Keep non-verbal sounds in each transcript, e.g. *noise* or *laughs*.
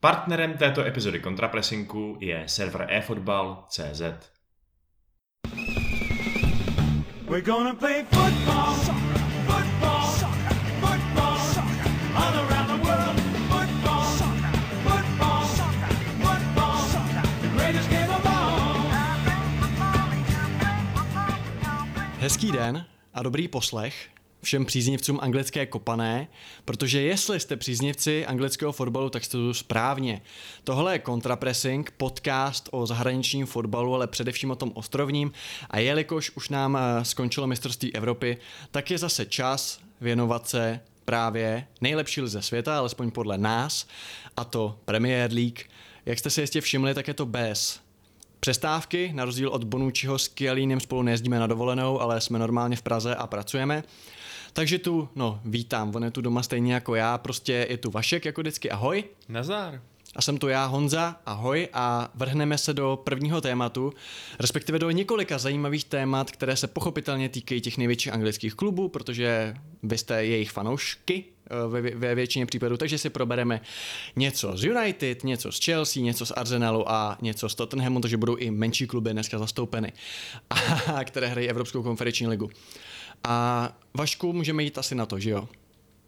Partnerem této epizody kontrapresinku je server eFootball.cz. We're gonna play football, football, football, all around the world. Football, football, football, the greatest game of all. Hezký den a dobrý poslech všem příznivcům anglické kopané, protože jestli jste příznivci anglického fotbalu, tak jste tu správně. Tohle je Contrapressing, podcast o zahraničním fotbalu, ale především o tom ostrovním a jelikož už nám eh, skončilo mistrovství Evropy, tak je zase čas věnovat se právě nejlepší lize světa, alespoň podle nás, a to Premier League. Jak jste si jistě všimli, tak je to bez přestávky, na rozdíl od Bonucciho s Kialínem spolu nejezdíme na dovolenou, ale jsme normálně v Praze a pracujeme. Takže tu, no, vítám, on je tu doma stejně jako já, prostě je tu Vašek jako vždycky, ahoj. Nazar. A jsem tu já, Honza, ahoj a vrhneme se do prvního tématu, respektive do několika zajímavých témat, které se pochopitelně týkají těch největších anglických klubů, protože vy jste jejich fanoušky eh, ve, ve většině případů, takže si probereme něco z United, něco z Chelsea, něco z Arsenalu a něco z Tottenhamu, takže budou i menší kluby dneska zastoupeny, *laughs* a, které hrají Evropskou konferenční ligu. A Vašku, můžeme jít asi na to, že jo?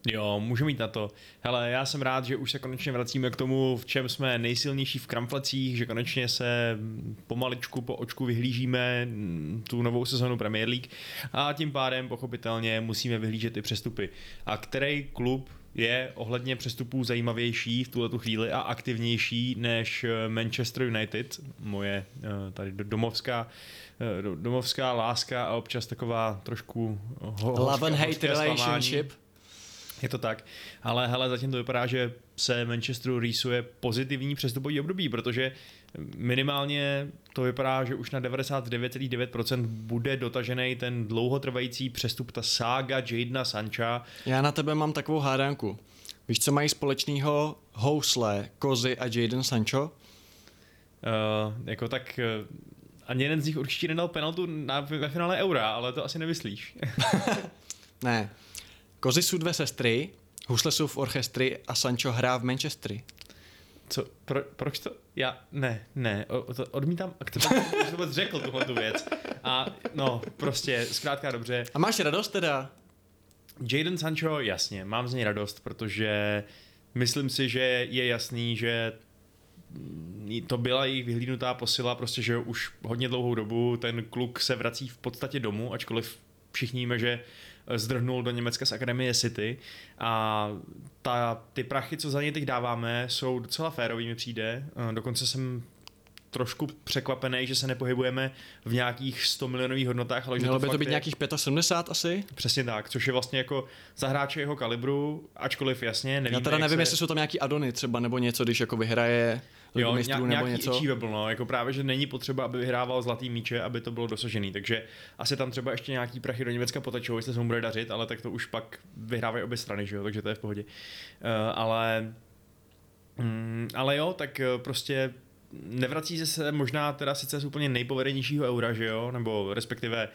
Jo, můžeme jít na to. Hele, já jsem rád, že už se konečně vracíme k tomu, v čem jsme nejsilnější v kramflecích, že konečně se pomaličku po očku vyhlížíme tu novou sezonu Premier League a tím pádem pochopitelně musíme vyhlížet i přestupy. A který klub je ohledně přestupů zajímavější v tuhle chvíli a aktivnější než Manchester United, moje eh, tady domovská Eh, domovská láska a občas taková trošku ho, Love and hate relationship. Je to tak, ale hele, zatím to vypadá, že se Manchesteru rýsuje pozitivní přestupový období, protože minimálně to vypadá, že už na 99,9% bude dotažený ten dlouhotrvající přestup, ta sága Jadena Sancha. Já na tebe mám takovou hádanku. Víš, co mají společného housle, kozy a Jaden Sancho? Uh, jako tak uh, ani jeden z nich určitě nedal penaltu na, ve finále Eura, ale to asi nemyslíš. *laughs* ne. Kozy jsou dvě sestry, Husle jsou v orchestry a Sancho hrá v Manchesteru. Co, pro, proč to? Já, ne, ne, odmítám to *laughs* vůbec řekl tuhle tu věc. A no, prostě, zkrátka dobře. A máš radost teda? Jaden Sancho, jasně, mám z něj radost, protože myslím si, že je jasný, že to byla jejich vyhlídnutá posila, prostě, že už hodně dlouhou dobu ten kluk se vrací v podstatě domů, ačkoliv všichni víme, že zdrhnul do Německa z Akademie City a ta, ty prachy, co za ně teď dáváme, jsou docela férový, mi přijde. Dokonce jsem trošku překvapený, že se nepohybujeme v nějakých 100 milionových hodnotách, ale že Mělo to by to být je... nějakých 75 asi? Přesně tak, což je vlastně jako za hráče jeho kalibru, ačkoliv jasně, nevím. Já teda nevím, se... jestli jsou tam nějaký adony třeba nebo něco, když jako vyhraje jo, mistrů nebo něco. achievable, no, jako právě, že není potřeba, aby vyhrával zlatý míče, aby to bylo dosažený, takže asi tam třeba ještě nějaký prachy do Německa potečou, jestli se mu bude dařit, ale tak to už pak vyhrávají obě strany, že jo, takže to je v pohodě. Uh, ale mm, ale jo, tak eh, prostě nevrací se možná teda sice z úplně nejpovedenějšího eura, že jo, nebo respektive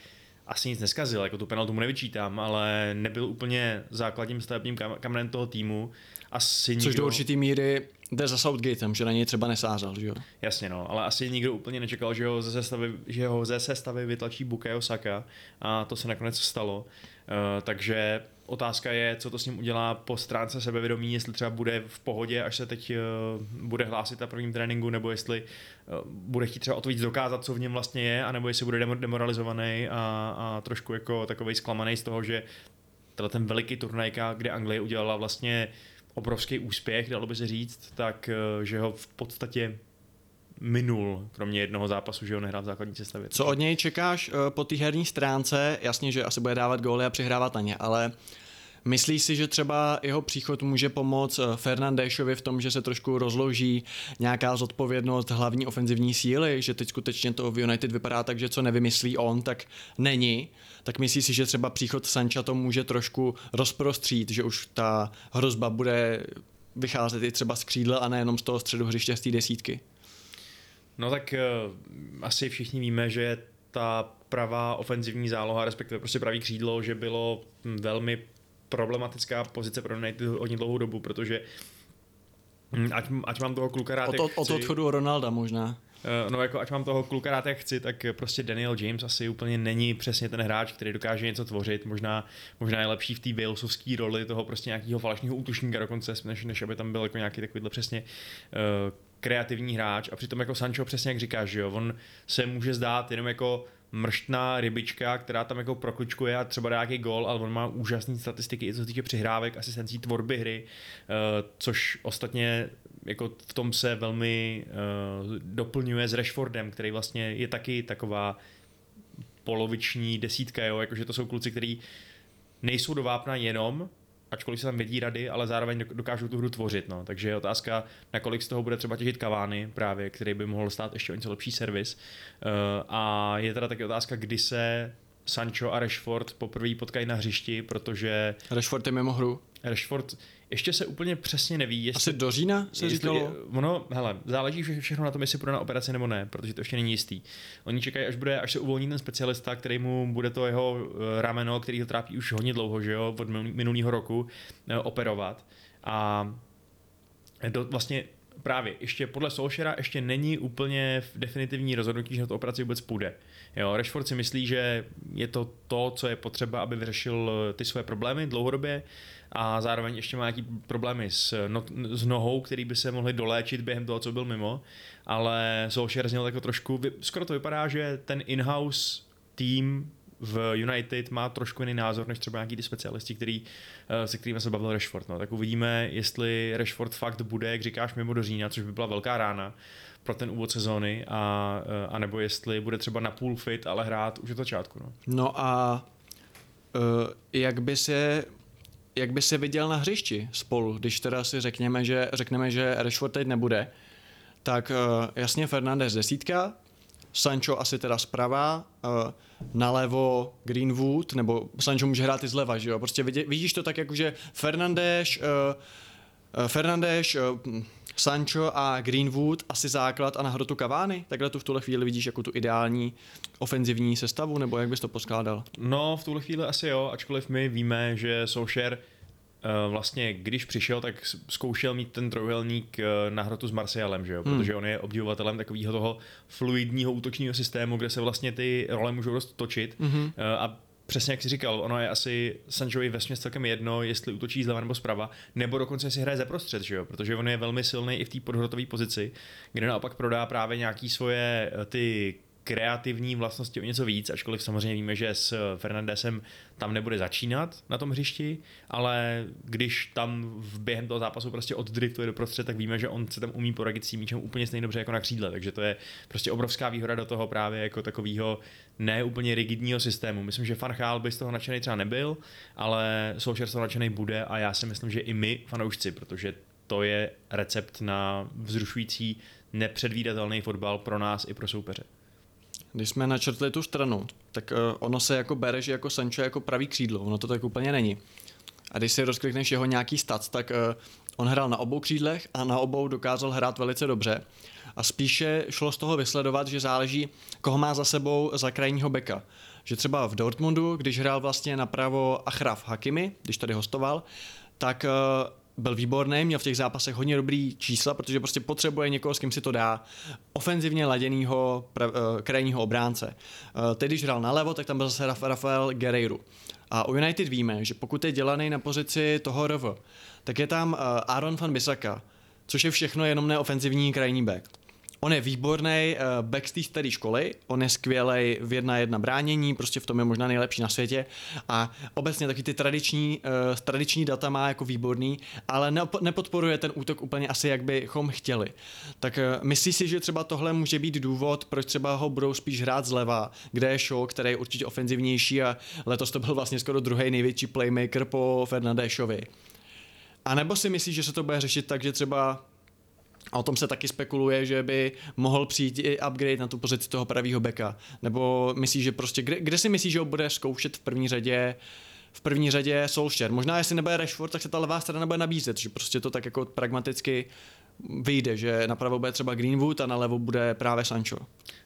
asi nic neskazil, jako tu penaltu mu nevyčítám, ale nebyl úplně základním stavebním kamenem toho týmu. Asi Což nikdo... do určitý míry jde za Southgatem, že na něj třeba nesázel, že jo? Jasně no, ale asi nikdo úplně nečekal, že ho ze sestavy, že ho ze sestavy vytlačí Bukayo Saka a to se nakonec stalo. Uh, takže otázka je, co to s ním udělá po stránce sebevědomí, jestli třeba bude v pohodě, až se teď uh, bude hlásit na prvním tréninku, nebo jestli uh, bude chtít třeba o to víc dokázat, co v něm vlastně je, anebo jestli bude demoralizovaný a, a trošku jako takový zklamaný z toho, že ten veliký turnajka, kde Anglie udělala vlastně obrovský úspěch, dalo by se říct, tak eh, že ho v podstatě minul, kromě jednoho zápasu, že ho nehrál v základní sestavě. Co od něj čekáš eh, po té herní stránce? Jasně, že asi bude dávat góly a přihrávat na ně, ale Myslíš si, že třeba jeho příchod může pomoct eh, Fernandéšovi v tom, že se trošku rozloží nějaká zodpovědnost hlavní ofenzivní síly, že teď skutečně to v United vypadá tak, že co nevymyslí on, tak není. Tak myslíš si, že třeba příchod Sancha to může trošku rozprostřít, že už ta hrozba bude vycházet i třeba z křídla a nejenom z toho středu hřiště z té desítky? No tak uh, asi všichni víme, že ta pravá ofenzivní záloha, respektive prostě pravý křídlo, že bylo velmi problematická pozice pro United hodně dlouhou dobu, protože Hm, ať, ať mám toho kluka rád, od, od, od odchodu Ronalda možná. Uh, no jako ať mám toho kluka rád, jak chci, tak prostě Daniel James asi úplně není přesně ten hráč, který dokáže něco tvořit. Možná, možná je lepší v té Walesovské roli toho prostě nějakého falešného útočníka dokonce, než, než aby tam byl jako nějaký takovýhle přesně uh, kreativní hráč. A přitom jako Sancho přesně jak říkáš, že jo, on se může zdát jenom jako mrštná rybička, která tam jako prokličkuje a třeba dá nějaký gol, ale on má úžasné statistiky i co se týče přihrávek, asistencí tvorby hry, uh, což ostatně jako v tom se velmi uh, doplňuje s Rashfordem, který vlastně je taky taková poloviční desítka, jo? jakože to jsou kluci, kteří nejsou do vápna jenom, ačkoliv se tam vědí rady, ale zároveň dokážou tu hru tvořit. No. Takže je otázka, nakolik z toho bude třeba těžit Kavány, právě, který by mohl stát ještě o něco lepší servis. Uh, a je teda taky otázka, kdy se Sancho a Rashford poprvé potkají na hřišti, protože... Rashford je mimo hru. Rashford ještě se úplně přesně neví. Jestli, Asi do října se jestli, říkalo? Ono, hele, záleží všechno na tom, jestli půjde na operaci nebo ne, protože to ještě není jistý. Oni čekají, až, bude, až se uvolní ten specialista, který mu bude to jeho eh, rameno, který ho trápí už hodně dlouho, že jo, od minulého roku, eh, operovat. A do, vlastně právě ještě podle Solskjaera ještě není úplně v definitivní rozhodnutí, že na to operaci vůbec půjde. Jo, Rashford si myslí, že je to to, co je potřeba, aby vyřešil eh, ty své problémy dlouhodobě a zároveň ještě má nějaký problémy s, no, s nohou, který by se mohly doléčit během toho, co byl mimo, ale Solskjaer zněl jako trošku, skoro to vypadá, že ten in-house tým v United má trošku jiný názor než třeba nějaký ty specialisti, který, eh, se kterými se bavil Rashford. No. Tak uvidíme, jestli Rashford fakt bude, jak říkáš, mimo do října, což by byla velká rána pro ten úvod sezóny, a, eh, a nebo jestli bude třeba na půl fit, ale hrát už od začátku. No, no a uh, jak by se jak by se viděl na hřišti spolu, když teda si řekněme, že, řekneme, že Rashford teď nebude, tak jasně Fernandez desítka, Sancho asi teda zprava, uh, nalevo Greenwood, nebo Sancho může hrát i zleva, že jo? Prostě vidí, vidíš to tak, jako že Fernandes, uh, uh, Fernandes, uh, Sancho a Greenwood asi základ a na tu Cavani? Takhle tu v tuhle chvíli vidíš jako tu ideální ofenzivní sestavu, nebo jak bys to poskládal? No, v tuhle chvíli asi jo, ačkoliv my víme, že Solskjaer Eh, vlastně, když přišel, tak zkoušel mít ten trojuhelník eh, na hrotu s Marseillem, že jo? Hmm. protože on je obdivovatelem takového toho fluidního útočního systému, kde se vlastně ty role můžou dost točit hmm. a Přesně jak jsi říkal, ono je asi Sanchovi ve celkem jedno, jestli útočí zleva nebo zprava, nebo dokonce si hraje ze prostřed, že jo? protože on je velmi silný i v té podhrotové pozici, kde naopak prodá právě nějaký svoje ty kreativní vlastnosti o něco víc, ačkoliv samozřejmě víme, že s Fernandesem tam nebude začínat na tom hřišti, ale když tam v během toho zápasu prostě oddriftuje do prostřed, tak víme, že on se tam umí poradit s tím míčem úplně stejně dobře jako na křídle, takže to je prostě obrovská výhoda do toho právě jako takového ne úplně rigidního systému. Myslím, že Fanchal by z toho nadšený třeba nebyl, ale Solskjaer toho nadšený bude a já si myslím, že i my fanoušci, protože to je recept na vzrušující, nepředvídatelný fotbal pro nás i pro soupeře. Když jsme načrtli tu stranu, tak uh, ono se jako bere, že jako Sancho jako pravý křídlo, ono to tak úplně není. A když si rozklikneš jeho nějaký stat, tak uh, on hrál na obou křídlech a na obou dokázal hrát velice dobře. A spíše šlo z toho vysledovat, že záleží, koho má za sebou za krajního beka. Že třeba v Dortmundu, když hrál vlastně napravo Achraf Hakimi, když tady hostoval, tak uh, byl výborný, měl v těch zápasech hodně dobrý čísla, protože prostě potřebuje někoho, s kým si to dá. Ofenzivně laděnýho uh, krajního obránce. Uh, teď, když hrál nalevo, tak tam byl zase Rafael Guerreiro. A u United víme, že pokud je dělaný na pozici toho RV, tak je tam uh, Aaron van Bissaka, což je všechno jenom neofenzivní krajní back. On je výborný uh, back z té staré školy, on je skvělý v jedna jedna bránění, prostě v tom je možná nejlepší na světě a obecně taky ty tradiční, uh, tradiční data má jako výborný, ale nepodporuje ten útok úplně asi, jak bychom chtěli. Tak uh, myslíš si, že třeba tohle může být důvod, proč třeba ho budou spíš hrát zleva, kde je show, který je určitě ofenzivnější a letos to byl vlastně skoro druhý největší playmaker po Fernandéšovi. A nebo si myslíš, že se to bude řešit tak, že třeba a o tom se taky spekuluje, že by mohl přijít i upgrade na tu pozici toho pravého beka. Nebo myslíš, že prostě, kde, kde si myslíš, že ho bude zkoušet v první řadě v první řadě Solskjaer. Možná jestli nebude Rashford, tak se ta levá strana bude nabízet, že prostě to tak jako pragmaticky vyjde, že napravo bude třeba Greenwood a nalevo bude právě Sancho.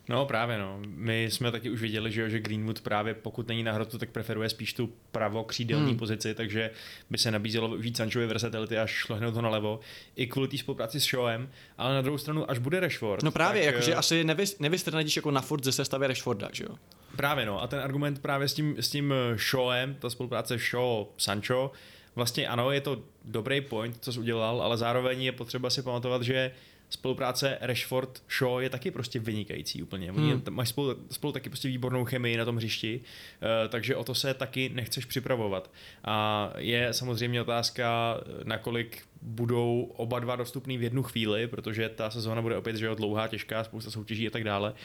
No právě no. My jsme taky už viděli, že, že Greenwood právě pokud není na hrotu, tak preferuje spíš tu pravokřídelní hmm. pozici, takže by se nabízelo využít Sanchovy versatility a šlehnout ho nalevo. I kvůli té spolupráci s Showem, ale na druhou stranu, až bude Rashford. No právě, tak, jakože asi nevy, nevystrnadíš jako na furt ze sestavy Rashforda, že jo? Právě no. A ten argument právě s tím, s tím Showem, ta spolupráce Show Sancho, vlastně ano, je to dobrý point, co jsi udělal, ale zároveň je potřeba si pamatovat, že spolupráce Rashford Shaw je taky prostě vynikající úplně. Oni hmm. mají spolu, spolu taky prostě výbornou chemii na tom hřišti, uh, takže o to se taky nechceš připravovat. A je samozřejmě otázka, nakolik budou oba dva dostupný v jednu chvíli, protože ta sezóna bude opět že jo, dlouhá, těžká, spousta soutěží a tak dále. Uh,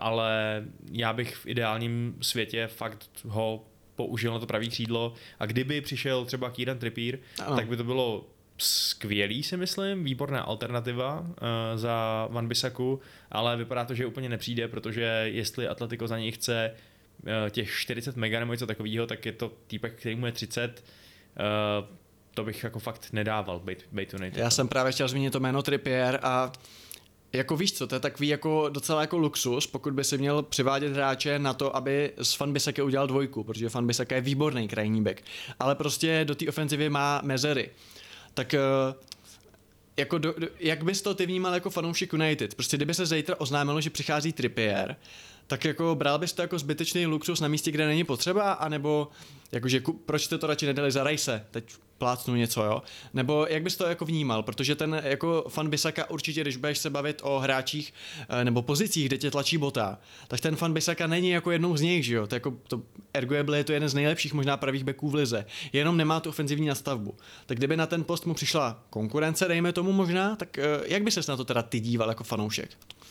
ale já bych v ideálním světě fakt ho použil na to pravý křídlo a kdyby přišel třeba Kieran Trippier, ano. tak by to bylo skvělý, si myslím, výborná alternativa uh, za Van Bisaku, ale vypadá to, že úplně nepřijde, protože jestli Atletico za něj chce uh, těch 40 mega nebo něco takového, tak je to týpek, který mu je 30. Uh, to bych jako fakt nedával United. Já jsem právě chtěl zmínit to jméno Trippier a jako víš co, to je takový jako docela jako luxus, pokud by si měl přivádět hráče na to, aby s Fan Bissaka udělal dvojku, protože Fan Bissaka je výborný krajní back, ale prostě do té ofenzivy má mezery. Tak eh, jako do, jak bys to ty vnímal jako fanoušek United? Prostě kdyby se zítra oznámilo, že přichází Trippier, tak jako bral bys to jako zbytečný luxus na místě, kde není potřeba, anebo jakože proč jste to radši nedali za Rajse, teď plácnu něco, jo? Nebo jak bys to jako vnímal, protože ten jako fan Bisaka určitě, když budeš se bavit o hráčích eh, nebo pozicích, kde tě tlačí bota, tak ten fan Bisaka není jako jednou z nich, že jo? To jako to Ergoeble je to jeden z nejlepších možná pravých beků v lize, jenom nemá tu ofenzivní nastavbu. Tak kdyby na ten post mu přišla konkurence, dejme tomu možná, tak eh, jak by ses na to teda ty díval jako fanoušek?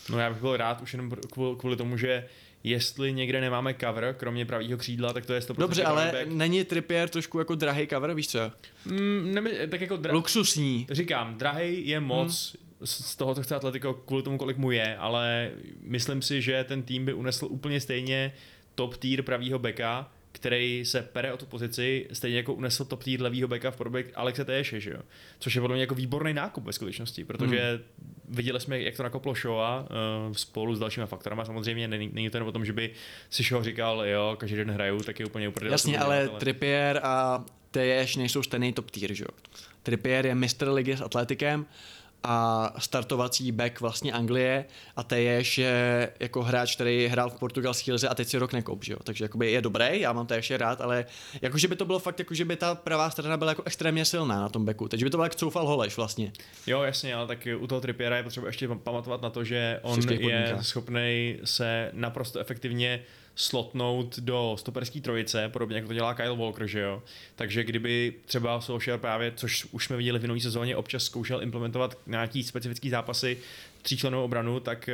No já bych byl rád už jenom kvůli tomu, že jestli někde nemáme cover, kromě pravého křídla, tak to je 100% Dobře, ale back. není Trippier trošku jako drahý cover, víš co? Mm, ne, tak jako dra- Luxusní. Říkám, drahý je moc, hmm z toho, co chce Atletico, kvůli tomu, kolik mu je, ale myslím si, že ten tým by unesl úplně stejně top tier pravýho beka, který se pere o tu pozici, stejně jako unesl top tier levýho beka v podobě Alexe Téše, že jo? Což je podle mě jako výborný nákup ve skutečnosti, protože hmm. viděli jsme, jak to nakoplo Shoa uh, spolu s dalšími faktorama. Samozřejmě není, není to jen o tom, že by si Show říkal, jo, každý den hraju, tak je úplně úplně. Jasně, ale, ale Trippier a Téješ nejsou stejný top tier, že jo? Trippier je mistr ligy s Atletikem, a startovací back vlastně Anglie a Teješ je jako hráč, který hrál v portugalské lize a teď si rok nekoup, že jo? takže jakoby je dobrý, já mám Teješe rád, ale jakože by to bylo fakt, jakože by ta pravá strana byla jako extrémně silná na tom beku, takže by to bylo jak coufal Holeš vlastně. Jo, jasně, ale tak u toho Trippiera je potřeba ještě pamatovat na to, že on je schopný se naprosto efektivně slotnout do stoperské trojice, podobně jako to dělá Kyle Walker, že jo. Takže kdyby třeba Solskjaer právě, což už jsme viděli v minulé sezóně, občas zkoušel implementovat nějaký specifický zápasy tříčlenou obranu, tak eh,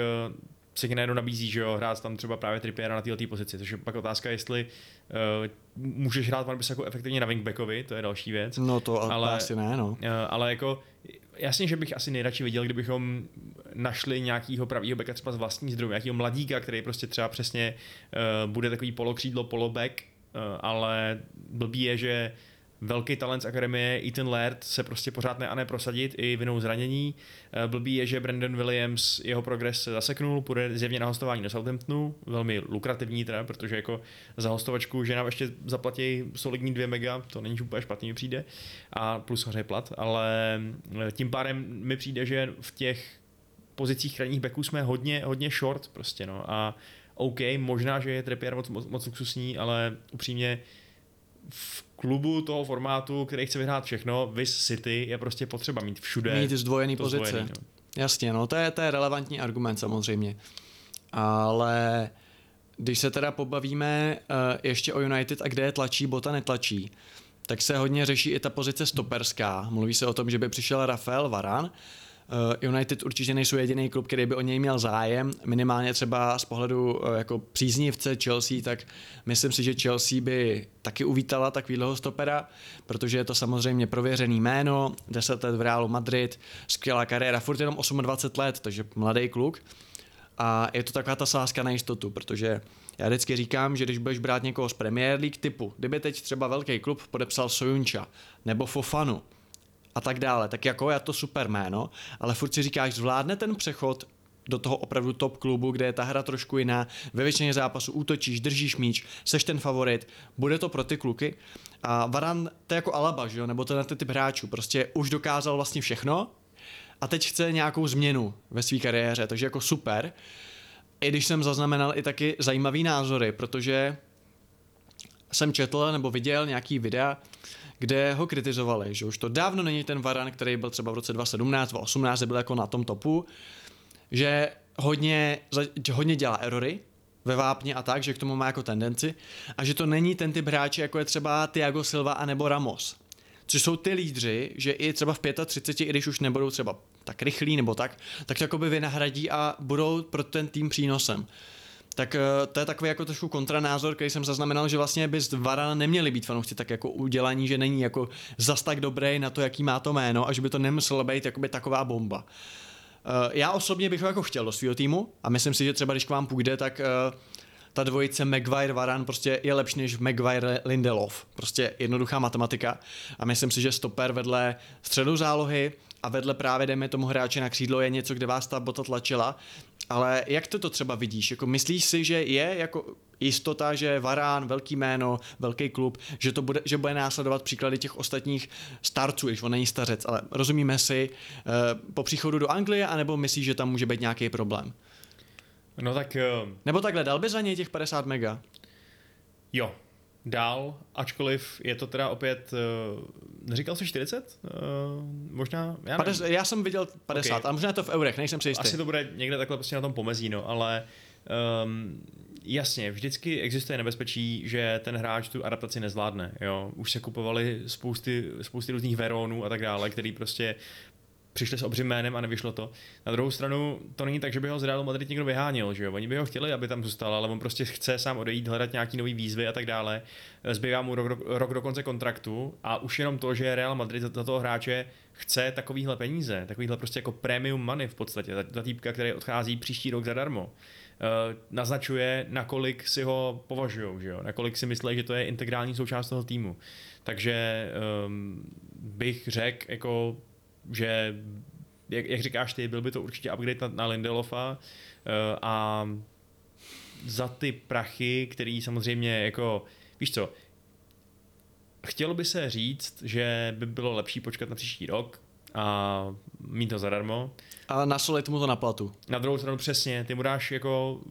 se ti najednou nabízí, že jo, hrát tam třeba právě Trippiera na této pozici. Takže pak otázka, jestli uh, můžeš hrát Van jako efektivně na wingbackovi, to je další věc. No to ale, asi ne, no. Uh, ale jako jasně, že bych asi nejradši viděl, kdybychom našli nějakýho pravýho beka třeba z vlastní zdrojů, nějakého mladíka, který prostě třeba přesně uh, bude takový polokřídlo, polobek, uh, ale blbý je, že velký talent z akademie Ethan Laird se prostě pořád ne a ne prosadit i vinou zranění. Uh, blbý je, že Brandon Williams jeho progres se zaseknul, půjde zjevně na hostování do Southamptonu, velmi lukrativní teda, protože jako za hostovačku, že nám ještě zaplatí solidní 2 mega, to není úplně špatný mi přijde, a plus hoře plat, ale tím pádem mi přijde, že v těch pozicích krajních backů jsme hodně, hodně short prostě, no. A OK, možná, že je Trippier moc, moc, moc luxusní, ale upřímně v klubu toho formátu, který chce vyhrát všechno, Vis City, je prostě potřeba mít všude. Mít zdvojený pozice. Zdvojený, no. Jasně, no to je, to je relevantní argument samozřejmě. Ale když se teda pobavíme uh, ještě o United a kde je tlačí, bota netlačí, tak se hodně řeší i ta pozice stoperská. Mluví se o tom, že by přišel Rafael Varan, United určitě nejsou jediný klub, který by o něj měl zájem, minimálně třeba z pohledu eh, jako příznivce Chelsea, tak myslím si, že Chelsea by taky uvítala takovýhleho stopera, protože je to samozřejmě prověřený jméno, 10 let v Realu Madrid, skvělá kariéra, furt jenom 28 let, takže mladý kluk. A je to taková ta sázka na jistotu, protože já vždycky říkám, že když budeš brát někoho z Premier League typu, kdyby teď třeba velký klub podepsal Sojunča nebo Fofanu, a tak dále, tak jako je to super jméno, ale furt si říkáš, zvládne ten přechod do toho opravdu top klubu, kde je ta hra trošku jiná, ve většině zápasů útočíš, držíš míč, seš ten favorit, bude to pro ty kluky. A Varan, to je jako Alaba, že jo? nebo ten typ hráčů, prostě už dokázal vlastně všechno a teď chce nějakou změnu ve své kariéře, takže jako super. I když jsem zaznamenal i taky zajímavý názory, protože jsem četl nebo viděl nějaký videa, kde ho kritizovali, že už to dávno není ten Varan, který byl třeba v roce 2017, 2018, byl jako na tom topu, že hodně, hodně dělá erory ve vápně a tak, že k tomu má jako tendenci a že to není ten typ hráče, jako je třeba Thiago Silva a nebo Ramos. Což jsou ty lídři, že i třeba v 35, i když už nebudou třeba tak rychlí nebo tak, tak to jakoby vynahradí a budou pro ten tým přínosem. Tak eh, to je takový jako trošku kontranázor, který jsem zaznamenal, že vlastně by z Varana neměli být fanoušci tak jako udělaní, že není jako zas tak dobrý na to, jaký má to jméno a že by to nemuselo být jakoby taková bomba. Uh, já osobně bych ho jako chtěl do svého týmu a myslím si, že třeba když k vám půjde, tak uh, ta dvojice Maguire Varan prostě je lepší než Maguire Lindelof. Prostě jednoduchá matematika. A myslím si, že stoper vedle středu zálohy a vedle právě dejme tomu hráče na křídlo je něco, kde vás ta bota tlačila. Ale jak to, to třeba vidíš? Jako myslíš si, že je jako jistota, že Varán, velký jméno, velký klub, že, to bude, že bude následovat příklady těch ostatních starců, když on není stařec, ale rozumíme si uh, po příchodu do Anglie, anebo myslíš, že tam může být nějaký problém? No tak... Uh... Nebo takhle, dal by za něj těch 50 mega? Jo, dál, ačkoliv je to teda opět, uh, neříkal jsi 40? Uh, možná, já, 50, já jsem viděl 50, okay. ale možná je to v eurech, nejsem si jistý. Asi to bude někde takhle prostě na tom pomezí, no, ale um, jasně, vždycky existuje nebezpečí, že ten hráč tu adaptaci nezvládne. Jo? Už se kupovali spousty, spousty různých Veronů a tak dále, který prostě přišli s obřím jménem a nevyšlo to. Na druhou stranu to není tak, že by ho z Realu Madrid někdo vyháněl, že jo? Oni by ho chtěli, aby tam zůstal, ale on prostě chce sám odejít, hledat nějaký nový výzvy a tak dále. Zbývá mu rok, rok do konce kontraktu a už jenom to, že Real Madrid za toho hráče chce takovýhle peníze, takovýhle prostě jako premium money v podstatě, ta, ta týpka, který odchází příští rok zadarmo, uh, naznačuje, nakolik si ho považují, že jo? nakolik si myslí, že to je integrální součást toho týmu. Takže um, bych řekl, jako že jak, jak říkáš ty, byl by to určitě upgrade na, na Lindelofa uh, a za ty prachy, který samozřejmě jako, víš co, chtělo by se říct, že by bylo lepší počkat na příští rok a mít to zadarmo. A nasolit mu to na platu. Na druhou stranu přesně, ty mu dáš jako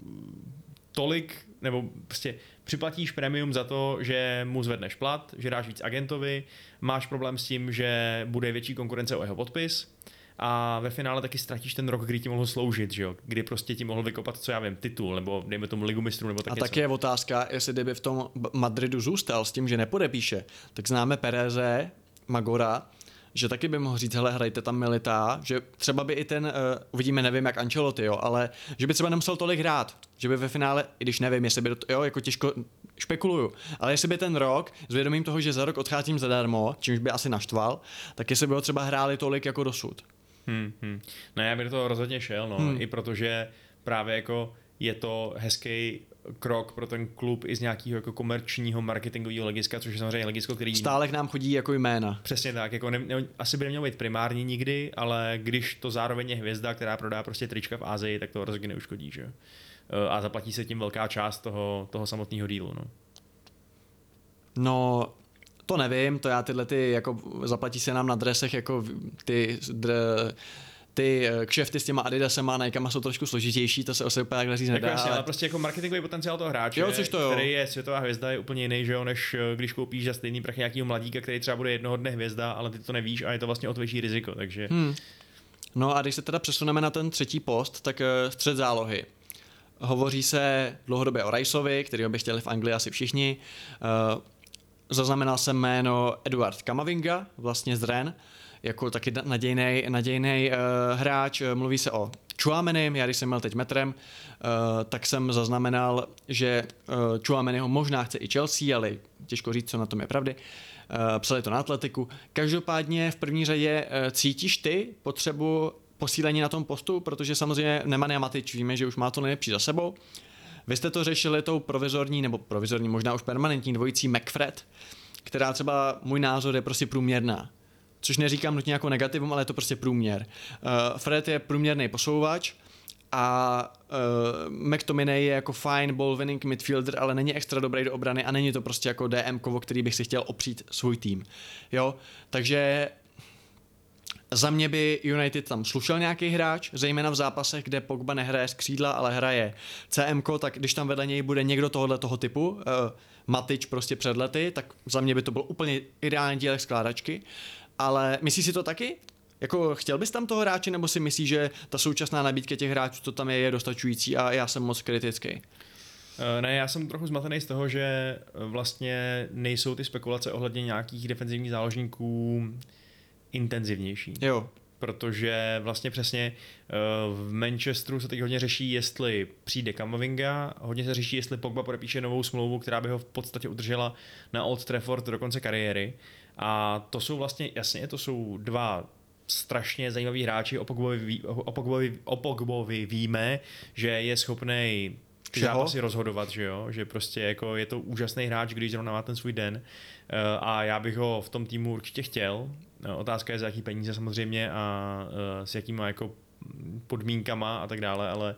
tolik, nebo prostě připlatíš premium za to, že mu zvedneš plat, že dáš víc agentovi, máš problém s tím, že bude větší konkurence o jeho podpis a ve finále taky ztratíš ten rok, kdy ti mohl sloužit, že jo? kdy prostě ti mohl vykopat, co já vím, titul, nebo dejme tomu ligu mistrů, nebo tak A taky je otázka, jestli kdyby v tom Madridu zůstal s tím, že nepodepíše, tak známe Pereze, Magora, že taky by mohl říct, hele, hrajte tam Milita, že třeba by i ten, uh, uvidíme, nevím jak Ancelotti, jo, ale že by třeba nemusel tolik hrát, že by ve finále, i když nevím, jestli by, to, jo, jako těžko špekuluju, ale jestli by ten rok, s vědomím toho, že za rok odcházím zadarmo, čímž by asi naštval, tak jestli by ho třeba hráli tolik jako dosud. Hmm, hmm. No já bych do toho rozhodně šel, no, hmm. i protože právě jako je to hezký krok pro ten klub i z nějakého jako komerčního marketingového legiska, což je samozřejmě legisko, který... Stále k nám chodí jako jména. Přesně tak, jako ne, ne, asi by nemělo být primární nikdy, ale když to zároveň je hvězda, která prodá prostě trička v Ázii, tak to rozhodně neuškodí, že? Eh, a zaplatí se tím velká část toho, toho samotného dílu, no. No, to nevím, to já tyhle ty, jako zaplatí se nám na dresech jako ty dr, ty eh, kšefty s těma Adidasem a Nikama jsou trošku složitější, to se asi úplně takhle říct nedá. Jako jasně, ale... ale prostě jako marketingový potenciál toho hráče, jo, což to jo. který je světová hvězda, je úplně jiný, že jo, než eh, když koupíš za stejný prach nějakého mladíka, který třeba bude jednoho dne hvězda, ale ty to nevíš a je to vlastně o větší riziko, takže... Hmm. No a když se teda přesuneme na ten třetí post, tak uh, střed zálohy. Hovoří se dlouhodobě o Riceovi, který by chtěli v Anglii asi všichni. Zaznamenal jsem jméno Eduard Kamavinga, vlastně z Ren, jako taky nadějný, nadějný uh, hráč. Mluví se o Chuamenim, já když jsem měl teď metrem, uh, tak jsem zaznamenal, že uh, Chuameni ho možná chce i Chelsea, ale těžko říct, co na tom je pravdy. Uh, psali to na atletiku. Každopádně v první řadě uh, cítíš ty potřebu posílení na tom postu, protože samozřejmě Nemanja Matič víme, že už má to nejlepší za sebou. Vy jste to řešili tou provizorní, nebo provizorní, možná už permanentní dvojicí McFred, která třeba, můj názor je prostě průměrná. Což neříkám nutně jako negativum, ale je to prostě průměr. Uh, Fred je průměrný posouvač, a uh, McTominay je jako fine ball winning midfielder, ale není extra dobrý do obrany a není to prostě jako DM, o který bych si chtěl opřít svůj tým. Jo, takže za mě by United tam slušel nějaký hráč, zejména v zápasech, kde Pogba nehraje z křídla, ale hraje CM, tak když tam vedle něj bude někdo tohohle toho typu, uh, Matič prostě před lety, tak za mě by to byl úplně ideální dílek skládačky. Ale myslíš si to taky? Jako chtěl bys tam toho hráče, nebo si myslíš, že ta současná nabídka těch hráčů, to tam je, je dostačující a já jsem moc kritický? Eh, ne, já jsem trochu zmatený z toho, že eh, vlastně nejsou ty spekulace ohledně nějakých defenzivních záložníků intenzivnější. Jo. Protože vlastně přesně eh, v Manchesteru se teď hodně řeší, jestli přijde Kamavinga, hodně se řeší, jestli Pogba podepíše novou smlouvu, která by ho v podstatě udržela na Old Trafford do konce kariéry. A to jsou vlastně, jasně, to jsou dva strašně zajímaví hráči. O Pogbovi, o Pogbovi, o Pogbovi víme, že je schopný ty Všeho? zápasy rozhodovat, že jo, že prostě jako je to úžasný hráč, když zrovna má ten svůj den eh, a já bych ho v tom týmu určitě chtěl. Eh, otázka je, za jaký peníze samozřejmě a eh, s jakýma jako podmínkama a tak dále, ale,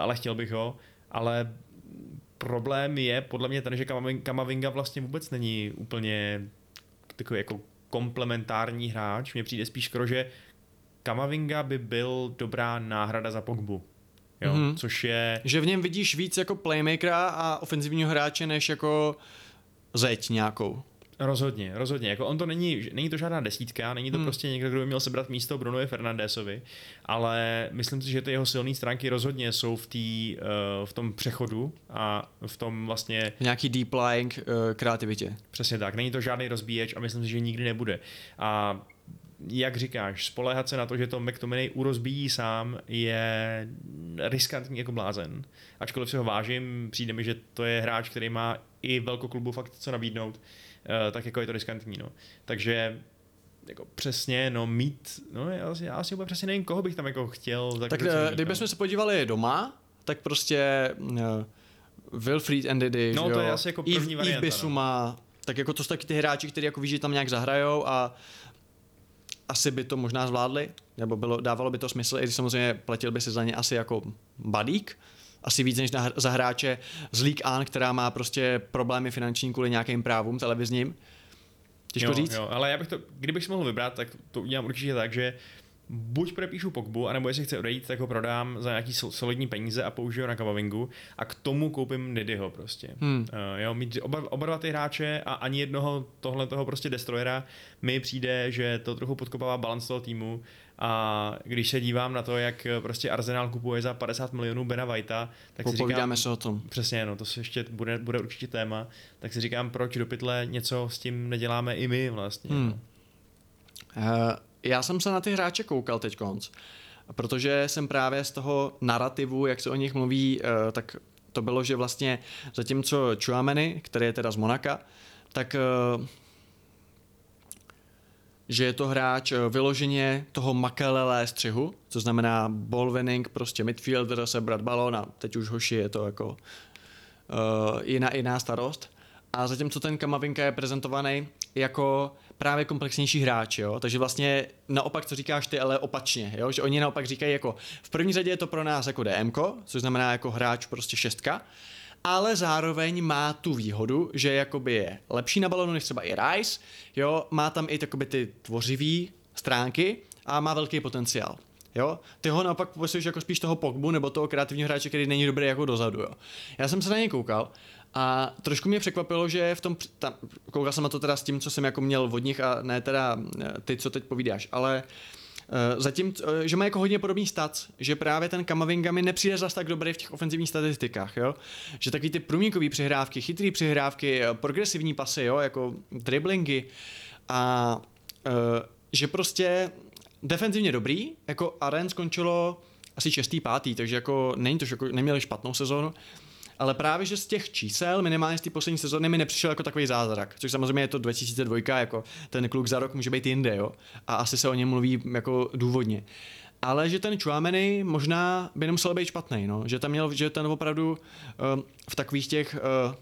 ale chtěl bych ho, ale problém je podle mě ten, že Kamavinga vlastně vůbec není úplně takový jako komplementární hráč. Mně přijde spíš skoro, že Kamavinga by byl dobrá náhrada za Pogbu. Jo, mm-hmm. což je... Že v něm vidíš víc jako playmakera a ofenzivního hráče, než jako zeď nějakou. Rozhodně, rozhodně. Jako on to není, není to žádná desítka, není to hmm. prostě někdo, kdo by měl sebrat místo Brunovi Fernandesovi, ale myslím si, že ty jeho silné stránky rozhodně jsou v, tý, uh, v tom přechodu a v tom vlastně... Nějaký deep lying uh, kreativitě. Přesně tak, není to žádný rozbíječ a myslím si, že nikdy nebude. A jak říkáš, spolehat se na to, že to McTominay urozbíjí sám, je riskantní jako blázen. Ačkoliv si ho vážím, přijde mi, že to je hráč, který má i velkoklubu fakt co nabídnout tak jako je to riskantní, no. Takže jako přesně, no mít, no já, já asi úplně přesně nevím, koho bych tam jako chtěl. Tak, tak eh, kdybychom se podívali doma, tak prostě uh, Wilfried Ndidi, no, to jo, je asi jako první Eve, varianta, Bisuma, no. tak jako to jsou taky ty hráči, kteří jako ví, že tam nějak zahrajou a asi by to možná zvládli, nebo bylo, dávalo by to smysl, i když samozřejmě platil by si za ně asi jako badík, asi víc než na, za hráče z League An, která má prostě problémy finanční kvůli nějakým právům televizním. Těžko jo, říct. Jo, ale já bych to, kdybych si mohl vybrat, tak to udělám určitě tak, že buď podepíšu Pogbu, anebo jestli chce odejít, tak ho prodám za nějaký solidní peníze a použiju na Kamavingu a k tomu koupím Didyho prostě. Hmm. Uh, jo, mít oba, oba dva ty hráče a ani jednoho tohle toho prostě destroyera mi přijde, že to trochu podkopává balans toho týmu a když se dívám na to, jak prostě Arsenal kupuje za 50 milionů Bena Whitea, tak si říkám... se o tom. Přesně, no, to se ještě bude, bude určitě téma. Tak si říkám, proč do pytle něco s tím neděláme i my vlastně. Hmm. Uh, já jsem se na ty hráče koukal teď konc, protože jsem právě z toho narrativu, jak se o nich mluví, uh, tak to bylo, že vlastně zatímco Chuameni, který je teda z Monaka, tak uh, že je to hráč eh, vyloženě toho makelele střihu, co znamená ball winning, prostě midfielder, sebrat balón a teď už hoši je to jako uh, jiná, jiná starost. A zatímco ten Kamavinka je prezentovaný jako právě komplexnější hráč, jo? takže vlastně naopak, co říkáš ty, ale opačně, jo? že oni naopak říkají jako v první řadě je to pro nás jako DMK, což znamená jako hráč prostě šestka, ale zároveň má tu výhodu, že jakoby je lepší na balonu než třeba i Rice, jo, má tam i takoby ty tvořivý stránky a má velký potenciál. Jo? Ty ho naopak popisuješ jako spíš toho Pogbu nebo toho kreativního hráče, který není dobrý jako dozadu. Jo? Já jsem se na něj koukal a trošku mě překvapilo, že v tom, tam, koukal jsem na to teda s tím, co jsem jako měl od nich a ne teda eh, ty, co teď povídáš, ale uh, zatím, eh, že má jako hodně podobný stat, že právě ten Kamavinga mi nepřijde zase tak dobrý v těch ofenzivních statistikách, jo? Že takový ty průmíkové přihrávky, chytré přihrávky, eh, progresivní pasy, jo? Jako driblingy a že prostě defenzivně dobrý, jako Aren skončilo asi čestý, pátý, takže jako není to, že jako neměli špatnou sezónu, ale právě, že z těch čísel, minimálně z té poslední sezóny, mi nepřišel jako takový zázrak. Což samozřejmě je to 2002, jako ten kluk za rok může být jinde, jo. A asi se o něm mluví jako důvodně. Ale že ten Chouameni možná by nemusel být špatný, no. Že tam měl, že ten opravdu uh, v takových těch uh,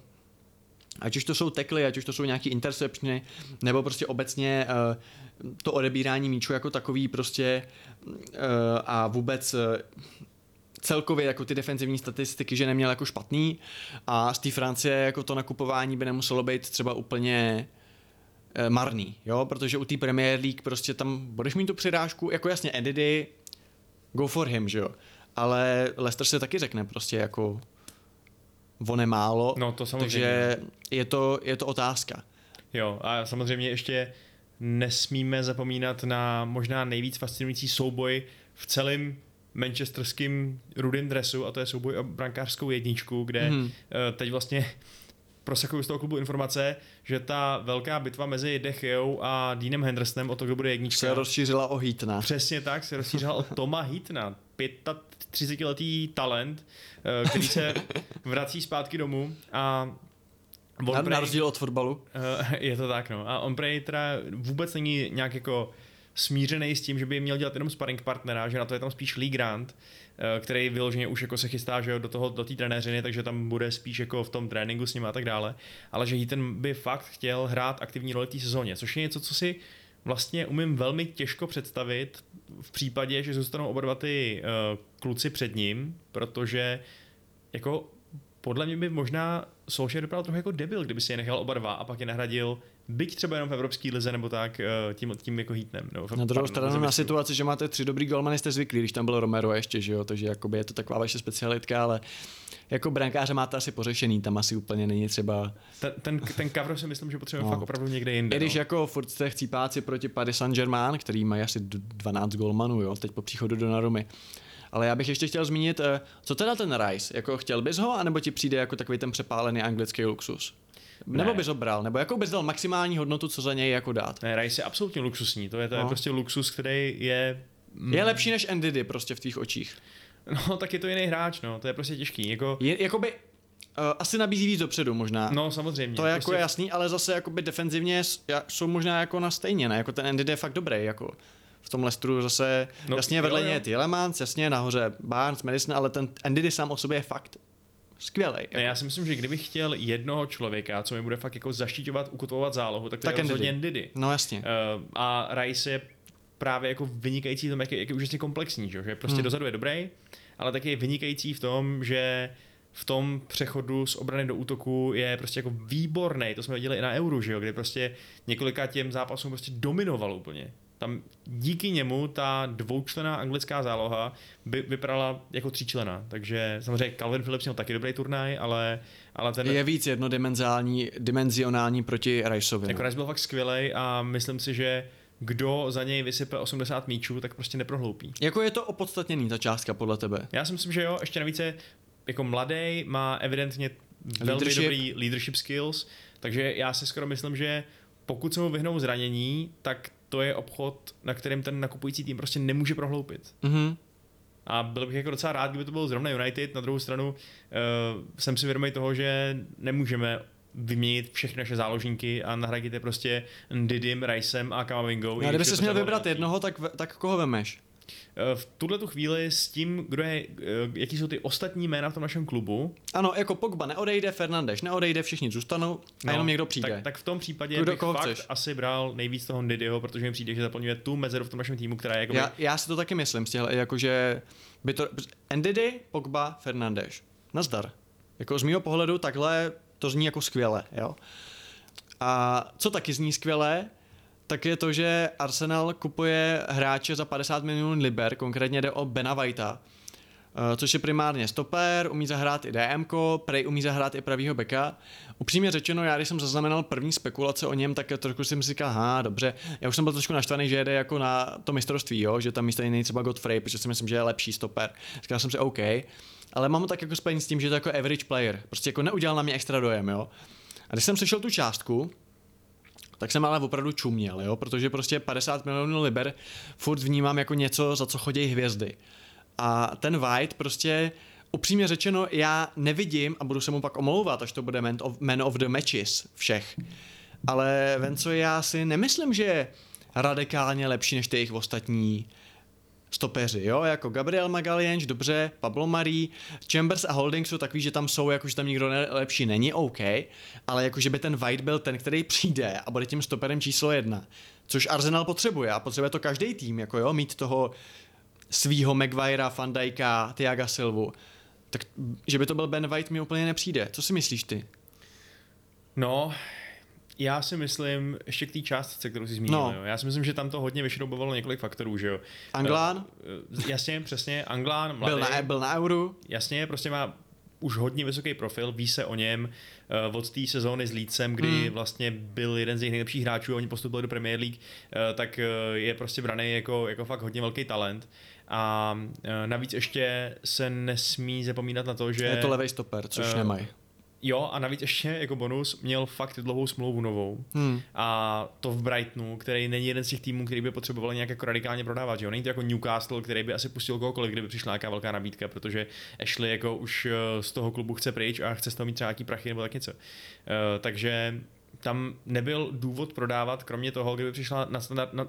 ať už to jsou tekly, ať už to jsou nějaký intercepčny, nebo prostě obecně uh, to odebírání míču jako takový prostě uh, a vůbec uh, celkově jako ty defenzivní statistiky, že neměl jako špatný a z té Francie jako to nakupování by nemuselo být třeba úplně uh, marný, jo, protože u té Premier League prostě tam budeš mít tu přirážku, jako jasně Edidy, go for him, že jo, ale Leicester se taky řekne prostě jako on málo, No to samozřejmě. takže je to, je to otázka. Jo, a samozřejmě ještě nesmíme zapomínat na možná nejvíc fascinující souboj v celém manchesterském rudým dresu a to je souboj o brankářskou jedničku, kde hmm. teď vlastně prosakuju z toho klubu informace, že ta velká bitva mezi Dechejou a Deanem Hendersonem o to, kdo bude jednička. Se rozšířila o Heatna. Přesně tak, se rozšířil od Toma Hitna, 35-letý talent, eh, který se *laughs* vrací zpátky domů a on Na, prej- na rozdíl od fotbalu. Eh, Je to tak, no. A on prej teda vůbec není nějak jako smířený s tím, že by měl dělat jenom sparring partnera, že na to je tam spíš Lee Grant, eh, který vyloženě už jako se chystá že do toho do té trenéřiny, takže tam bude spíš jako v tom tréninku s ním a tak dále. Ale že ten by fakt chtěl hrát aktivní roli v té sezóně, což je něco, co si vlastně umím velmi těžko představit v případě, že zůstanou oba dva ty uh, kluci před ním, protože jako podle mě by možná Solskjaer vypadal trochu jako debil, kdyby si je nechal oba dva a pak je nahradil byť třeba jenom v Evropské lize nebo tak eh, tím, tím jako hítnem. V, Na druhou stranu na situaci, že máte tři dobrý golmany, jste zvyklí, když tam byl Romero ještě, že jo, takže jakoby je to taková vaše specialitka, ale jako brankáře máte asi pořešený, tam asi úplně není třeba, Ten, ten, ten cover si myslím, že potřebujeme No. fakt opravdu někde jinde. i když no. jako furt jste chcípáci proti Paris Saint-Germain, který mají asi d- 12 golmanů, jo, teď po příchodu do Narumy. Ale já bych ještě chtěl zmínit, eh, co teda ten Rice, jako chtěl bys ho, anebo ti přijde jako takový ten přepálený anglický luxus? Nebo Ne. bys ho bral, nebo jako bys dal maximální hodnotu, co za něj jako dát? Ne, Rice je absolutně luxusní, to je, to je No. prostě luxus, který je... mm, Je lepší než Ndidi prostě v tvých očích. No, tak je to jiný hráč, no, to je prostě těžký. Jako, Je, jakoby, uh, asi nabízí víc dopředu možná. no, samozřejmě. to je jako prostě, jasný, ale zase jakoby defenzivně jsou možná jako na stejně, ne? Jako ten Ndidi je fakt dobrý, jako v tom Lestru zase, No, jasně vedle něj je Tielemans, jasně nahoře Barnes, Madison, ale ten Ndidi sám o sobě je fakt skvělý. Ne, já si myslím, že kdybych chtěl jednoho člověka, co mi bude fakt jako zaštiťovat, ukotvovat zálohu, tak to Tak je rozhodně Ndidi. No jasně. Uh, a Rice je právě jako vynikající v tom, jak je, jak je úžasně komplexní, že, že prostě hmm. dozadu je dobrý, ale taky je vynikající v tom, že v tom přechodu z obrany do útoku je prostě jako výborný. To jsme viděli i na Euru, že jo, kde prostě několika těm zápasům prostě dominoval úplně. Tam díky němu ta dvoučlená anglická záloha by vypadala jako tříčlená. Takže samozřejmě Calvin Phillips měl taky dobrý turnaj, ale, ale ten Je víc jednodimenzionální dimenzionální proti Riceovi. jako. Rice byl fakt skvělej a myslím si, že kdo za něj vysype 80 míčů, tak prostě neprohloupí. Jako je to opodstatněný ta částka podle tebe. Já si myslím, že jo, ještě navíc je jako mladý, má evidentně velmi Leadership. dobrý leadership skills, takže já si skoro myslím, že pokud se mu vyhnou zranění, tak to je obchod, na kterém ten nakupující tým prostě nemůže prohloupit. Mhm. A byl bych jako docela rád, kdyby to byl zrovna United. Na druhou stranu uh, jsem si vědomý toho, že nemůžeme vyměnit všechny naše záložníky a nahradit je prostě Didim, Ricem a Kamavingou. No, a kdyby jsi měl vybrat jednoho, tak, tak koho vemeš? Eh, V tuhle tu chvíli s tím, kdo je, eh, jaký jsou ty ostatní jména v tom našem klubu, Ano, jako Pogba neodejde, Fernandeš neodejde, všichni zůstanou a jenom někdo přijde. No, Tak, tak v tom případě Kdo- bych koho fakt chceš? asi bral nejvíc toho Didyho, protože mi přijde, že zaplňuje tu mezeru v tom našem týmu, která je jako Já, já si to taky myslím, těchto, jakože by to, Ndidi, Pogba, Fernandes. Nazdar. Jako z mýho pohledu takhle to zní jako skvěle, jo. A co taky zní skvěle, tak je to, že Arsenal kupuje hráče za 50 milionů liber, konkrétně jde o Bena Whitea, Eh, což je primárně stoper, umí zahrát i DMK, prej umí zahrát i pravýho beka. Upřímně řečeno, já když jsem zaznamenal první spekulace o něm, tak trošku jsem si říkal, ha, dobře, já už jsem byl trošku naštvaný, že jede jako na to mistrovství, jo? že tam místo jiný třeba Godfrey, protože si myslím, že je lepší stoper. Říkal jsem si, OK, ale mám ho tak jako spojený s tím, že je to jako average player, prostě jako neudělal na mě extra dojem, jo. A když jsem slyšel tu částku, tak jsem ale opravdu čuměl, jo? protože prostě 50 milionů liber furt vnímám jako něco, za co chodí hvězdy. A ten White prostě upřímně řečeno, já nevidím a budu se mu pak omlouvat, až to bude man of, man of the matches všech. Ale Venco, já si nemyslím, že je radikálně lepší než ty jejich ostatní stopeři, jo, jako Gabriel Magalienč, dobře, Pablo Marí, Chambers a Holding jsou takový, že tam jsou, jakože tam nikdo lepší není, OK, ale jakože by ten White byl ten, který přijde a bude tím stoperem číslo jedna, což Arsenal potřebuje a potřebuje to každý tým, jako jo, mít toho svýho Maguirea, Van Dijka, Thiaga Silvu, tak že by to byl Ben White mi úplně nepřijde. Co si myslíš ty? No, já si myslím, ještě k té částce, kterou jsi zmínil, no. jo. já si myslím, že tam to hodně vyšroubovalo několik faktorů, že jo. Anglán? Eh, jasně, přesně, Anglán, mladý. Byl na, byl na euru? Jasně, prostě má už hodně vysoký profil, ví se o něm uh, od té sezóny s Lícem, kdy hmm. vlastně byl jeden z jejich nejlepších hráčů, oni postupili do Premier League, uh, tak uh, je prostě braný jako, jako fakt hodně velký talent. A uh, navíc ještě se nesmí zapomínat na to, že... Je to levý stoper, což uh, nemají. Jo, a navíc ještě jako bonus měl fakt dlouhou smlouvu novou. Hmm. A to v Brightonu, který není jeden z těch týmů, který by potřeboval nějak jako radikálně prodávat. Jo? Není to jako Newcastle, který by asi pustil kohokoliv, kdyby přišla nějaká velká nabídka, protože Ashley jako už eh, z toho klubu chce pryč a chce z toho mít třeba nějaký prachy nebo tak něco. Uh, takže tam nebyl důvod prodávat, kromě toho, kdyby přišla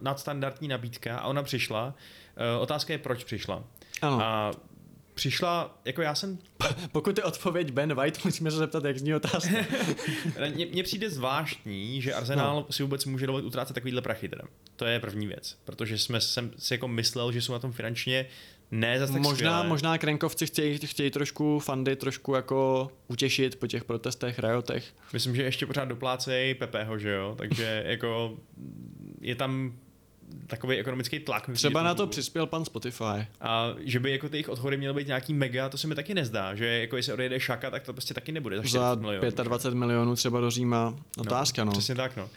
nadstandardní nabídka a ona přišla. Uh, otázka je, proč přišla. Ano. A přišla, jako já jsem... *laughs* Pokud je odpověď Ben White, musíme se zeptat, jak zní otázka. *laughs* Mně přijde zvláštní, že Arsenal no. si vůbec může dovolit utrácet takovýhle prachy teda. To je první věc, protože jsme jsem si jako myslel, že jsou na tom finančně ne zase tak možná, skvěle. možná Krenkovci chtějí, chtějí trošku fandy trošku jako utěšit po těch protestech, rajotech. Myslím, že ještě pořád doplácejí Pepeho, že jo, takže jako je tam takový ekonomický tlak. Třeba na to přispěl pan Spotify. A že by jako ty jejich odchody měly být nějaký mega, to se mi taky nezdá, že jako jestli odejde Šaka, tak to prostě taky nebude za, za milionů, 25 milionů třeba do Říma. Otázka, no. no. Přesně tak, no. Uh,